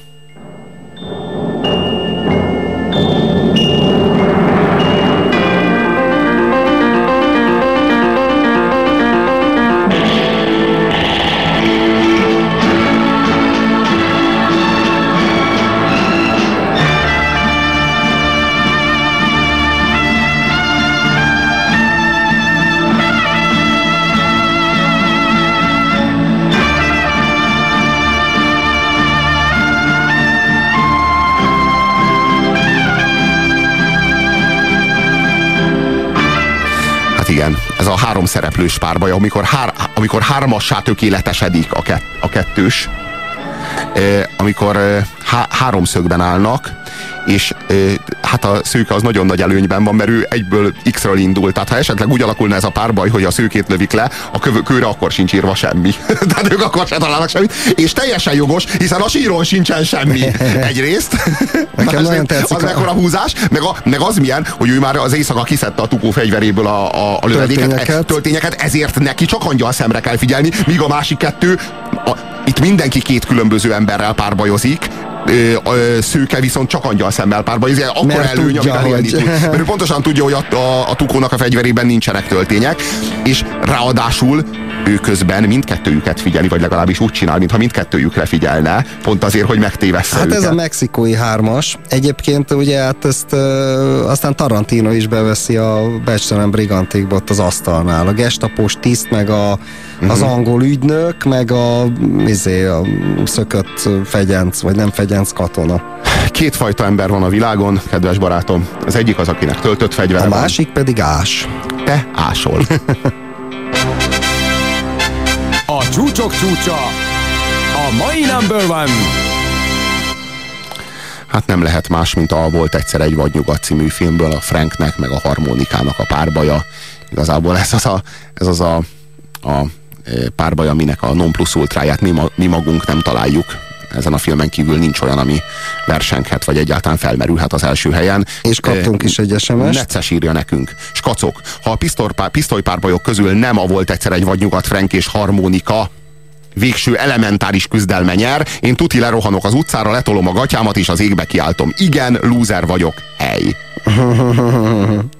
Hát igen, ez a három szereplős párbaj, amikor, hár, amikor hármassá tökéletesedik a, kett, a kettős, eh, amikor eh, há, háromszögben állnak, és hát a szőke az nagyon nagy előnyben van, mert ő egyből X-ről indul. Tehát ha esetleg úgy alakulna ez a párbaj, hogy a szőkét lövik le, a kövő, kőre akkor sincs írva semmi. Tehát ők akkor sem találnak semmit. És teljesen jogos, hiszen a síron sincsen semmi. Egyrészt. Tetszik Az a- mekkora húzás, meg, a, meg az milyen, hogy ő már az éjszaka kiszedte a tukó fegyveréből a, a, a lövedéket, Töltényeket. töltényeket, ezért neki csak angyal szemre kell figyelni, míg a másik kettő, a, itt mindenki két különböző emberrel párbajozik, szőke viszont csak angyal szemmel párbajozik, akkor Mert előny, tudja, élni hogy-. Mert ő pontosan tudja, hogy a, a, a tukónak a fegyverében nincsenek töltények, és ráadásul ő közben mindkettőjüket figyeli, vagy legalábbis úgy csinál, mintha mindkettőjükre figyelne, pont azért, hogy megtévessze Hát őket. ez a mexikói hármas. Egyébként ugye hát ezt ö, aztán Tarantino is beveszi a Becstelen Brigantikba ott az asztalnál. A gestapós tiszt, meg a, az angol ügynök, meg a, izé, a szökött fegyenc, vagy nem fegyenc katona. Kétfajta ember van a világon, kedves barátom. Az egyik az, akinek töltött fegyvere A van. másik pedig ás. Te ásol. A csúcsok csúcsa. A mai number one. Hát nem lehet más, mint a Volt egyszer egy vagy nyugat című filmből a Franknek, meg a harmonikának a párbaja. Igazából ez az a, ez az a, a párbaj, aminek a non plus ultráját mi, ma, mi magunk nem találjuk. Ezen a filmen kívül nincs olyan, ami versenghet, vagy egyáltalán felmerülhet az első helyen. És kaptunk is egy SMS-t. Necces írja nekünk. Skacok, ha a pisztor- pisztolypárbajok közül nem a Volt egyszer egy vagy nyugat Frank és harmonika, végső elementáris küzdelme nyer. Én tuti lerohanok az utcára, letolom a gatyámat, és az égbe kiáltom. Igen, lúzer vagyok. Hely.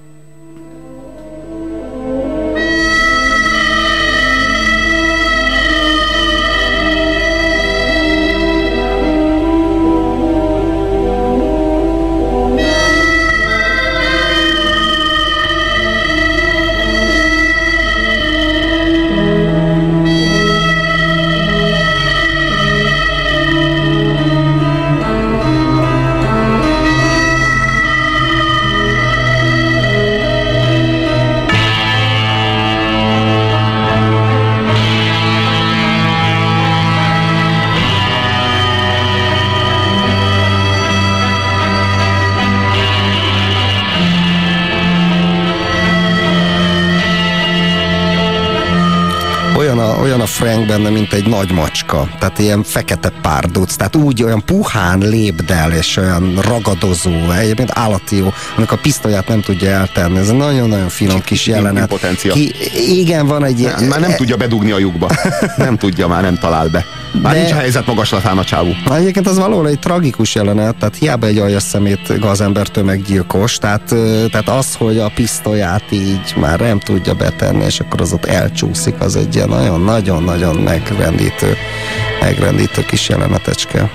Frank benne, mint egy nagy macska. Tehát ilyen fekete párduc. Tehát úgy olyan puhán lépdel, és olyan ragadozó. Egyébként állati jó. Amikor a pisztolyát nem tudja eltenni. Ez egy nagyon-nagyon finom kis jelenet. Potencia. Ki, igen, van egy... Nem, már nem tudja bedugni a lyukba. Nem tudja, már nem talál be. Már De- nincs a helyzet magaslatán a csávú. Na, egyébként az valóban egy tragikus jelenet, tehát hiába egy aljas szemét gazember tömeggyilkos, tehát, tehát az, hogy a pisztolyát így már nem tudja betenni, és akkor az ott elcsúszik, az egy ilyen nagyon-nagyon-nagyon megrendítő, megrendítő kis jelenetecske.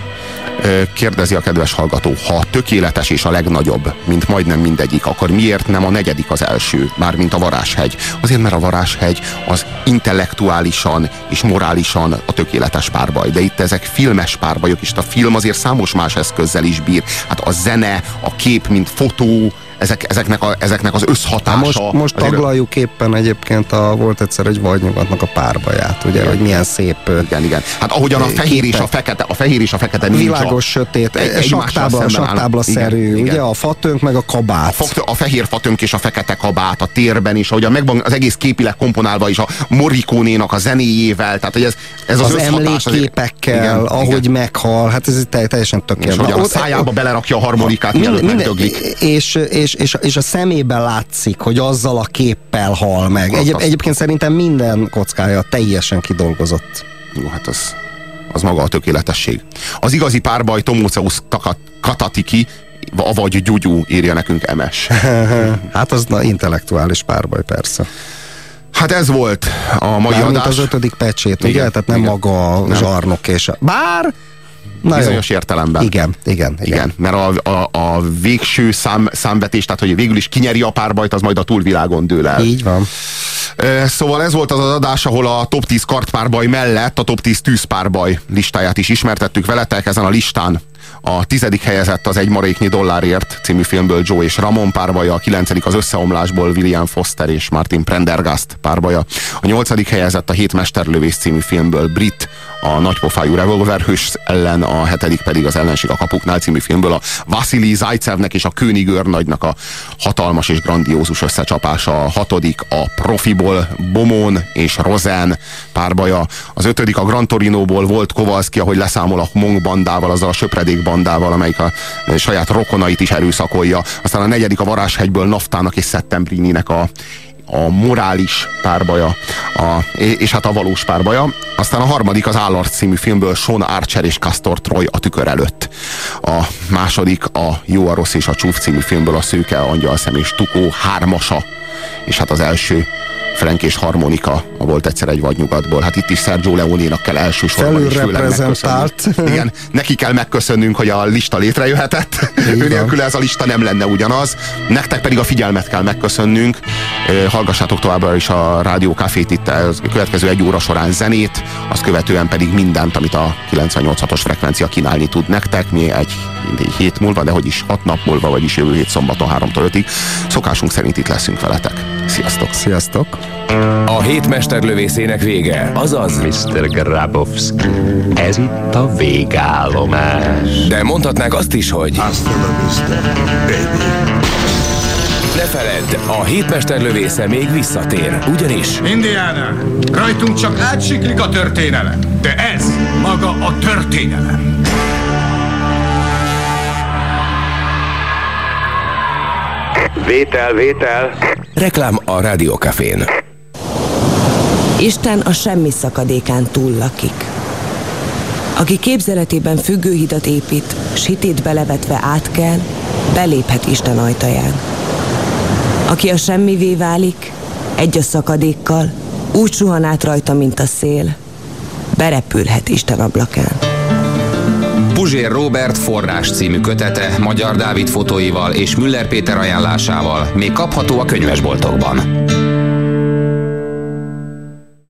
Kérdezi a kedves hallgató, ha a tökéletes és a legnagyobb, mint majdnem mindegyik, akkor miért nem a negyedik az első, mármint a Varázshegy? Azért, mert a Varázshegy az intellektuálisan és morálisan a tökéletes párbaj, de itt ezek filmes párbajok, és a film azért számos más eszközzel is bír. Hát a zene, a kép, mint fotó, ezek, ezeknek, a, ezeknek az összhatása. Most, most taglaljuk éppen egyébként a, volt egyszer egy vadnyugatnak a párbaját, ugye, hogy milyen szép igen, igen. Hát ahogyan a fehér és a fekete, a fehér és a fekete ninja. Világos, sötét, Egy- egy, saktábla, szemben állnak. saktábla-szerű, Igen, igen. ugye a fatönk meg a kabát. A, a fehér fatönk és a fekete kabát a térben is, ahogy a megvan az egész képileg komponálva is a Morricone-nak a zenéjével, tehát hogy ez, ez az, az, emlékképekkel, Igen, ahogy igen. meghal, hát ez te- teljesen És tökéletes. hogyan a szájába belerakja a harmonikát, mielőtt megdöglik. és, és, és, és a szemében látszik, hogy azzal a képpel hal meg. Egyéb, Fantasztikus. egyébként szerintem minden kockája teljesen kidolgozott. Jó, hát az, az maga a tökéletesség. Az igazi párbaj Tomóceusz Katatiki, vagy Gyugyú írja nekünk Emes. hát az na, intellektuális párbaj, persze. Hát ez volt a mai Mármint adás. az ötödik pecsét, ugye? Tehát nem igen. maga a zsarnok és a... Bár... Na bizonyos jó. értelemben. Igen, igen, igen. Igen, mert a, a, a végső szám, számvetés, tehát hogy végül is kinyeri a párbajt, az majd a túlvilágon dől el. Így van. Szóval ez volt az az adás, ahol a top 10 kartpárbaj mellett a top 10 tűzpárbaj listáját is ismertettük veletek. Ezen a listán a tizedik helyezett az Egy maréknyi dollárért című filmből Joe és Ramon párbaja, a kilencedik az Összeomlásból William Foster és Martin Prendergast párbaja, a nyolcadik helyezett a Hét mesterlövész című filmből Brit, a nagypofájú revolverhős ellen, a hetedik pedig az Ellenség a kapuknál című filmből a Vasili Zajcevnek és a König őrnagynak a hatalmas és grandiózus összecsapása, a hatodik a Profiból Bomon és Rosen párbaja, az ötödik a Gran Torinóból volt Kowalski, ahogy leszámol a Monk bandával, azzal a söpredék bandával, amelyik a saját rokonait is erőszakolja, aztán a negyedik a Varázshegyből Naftának és Szeptembrininek a a morális párbaja, a, és hát a valós párbaja. Aztán a harmadik az Állart című filmből Sean Archer és Castor Troy a tükör előtt. A második a Jó, a rossz és a csúf című filmből a Szőke, Angyalszem és Tukó hármasa. És hát az első Frank és Harmonika volt egyszer egy vadnyugatból. Hát itt is Sergio Leone-nak kell elsősorban is főleg megköszönnünk. Igen, neki kell megköszönnünk, hogy a lista létrejöhetett. Ő nélkül ez a lista nem lenne ugyanaz. Nektek pedig a figyelmet kell megköszönnünk. Hallgassátok továbbra is a Rádió Cafét itt a következő egy óra során zenét, azt követően pedig mindent, amit a 98-os frekvencia kínálni tud nektek. Mi egy, egy hét múlva, de hogy is hat nap múlva, vagyis jövő hét szombaton 3-tól 5-ig. Szokásunk szerint itt leszünk veletek. Sziasztok! Sziasztok! A hét mesterlövészének vége, azaz Mr. Grabowski, ez itt a végállomás. De mondhatnák azt is, hogy Hasta la vista, baby. ne feledd, a hétmesterlövésze még visszatér, ugyanis Indiana, rajtunk csak átsiklik a történelem, de ez maga a történelem. Vétel, vétel. reklám a Rádiókafén. Isten a semmi szakadékán túl lakik. Aki képzeletében függőhidat épít, s hitét belevetve átkel, beléphet Isten ajtaján. Aki a semmivé válik, egy a szakadékkal, úgy suhan át rajta, mint a szél, berepülhet Isten ablakán. Puzsér Robert forrás című kötete Magyar Dávid fotóival és Müller Péter ajánlásával még kapható a könyvesboltokban.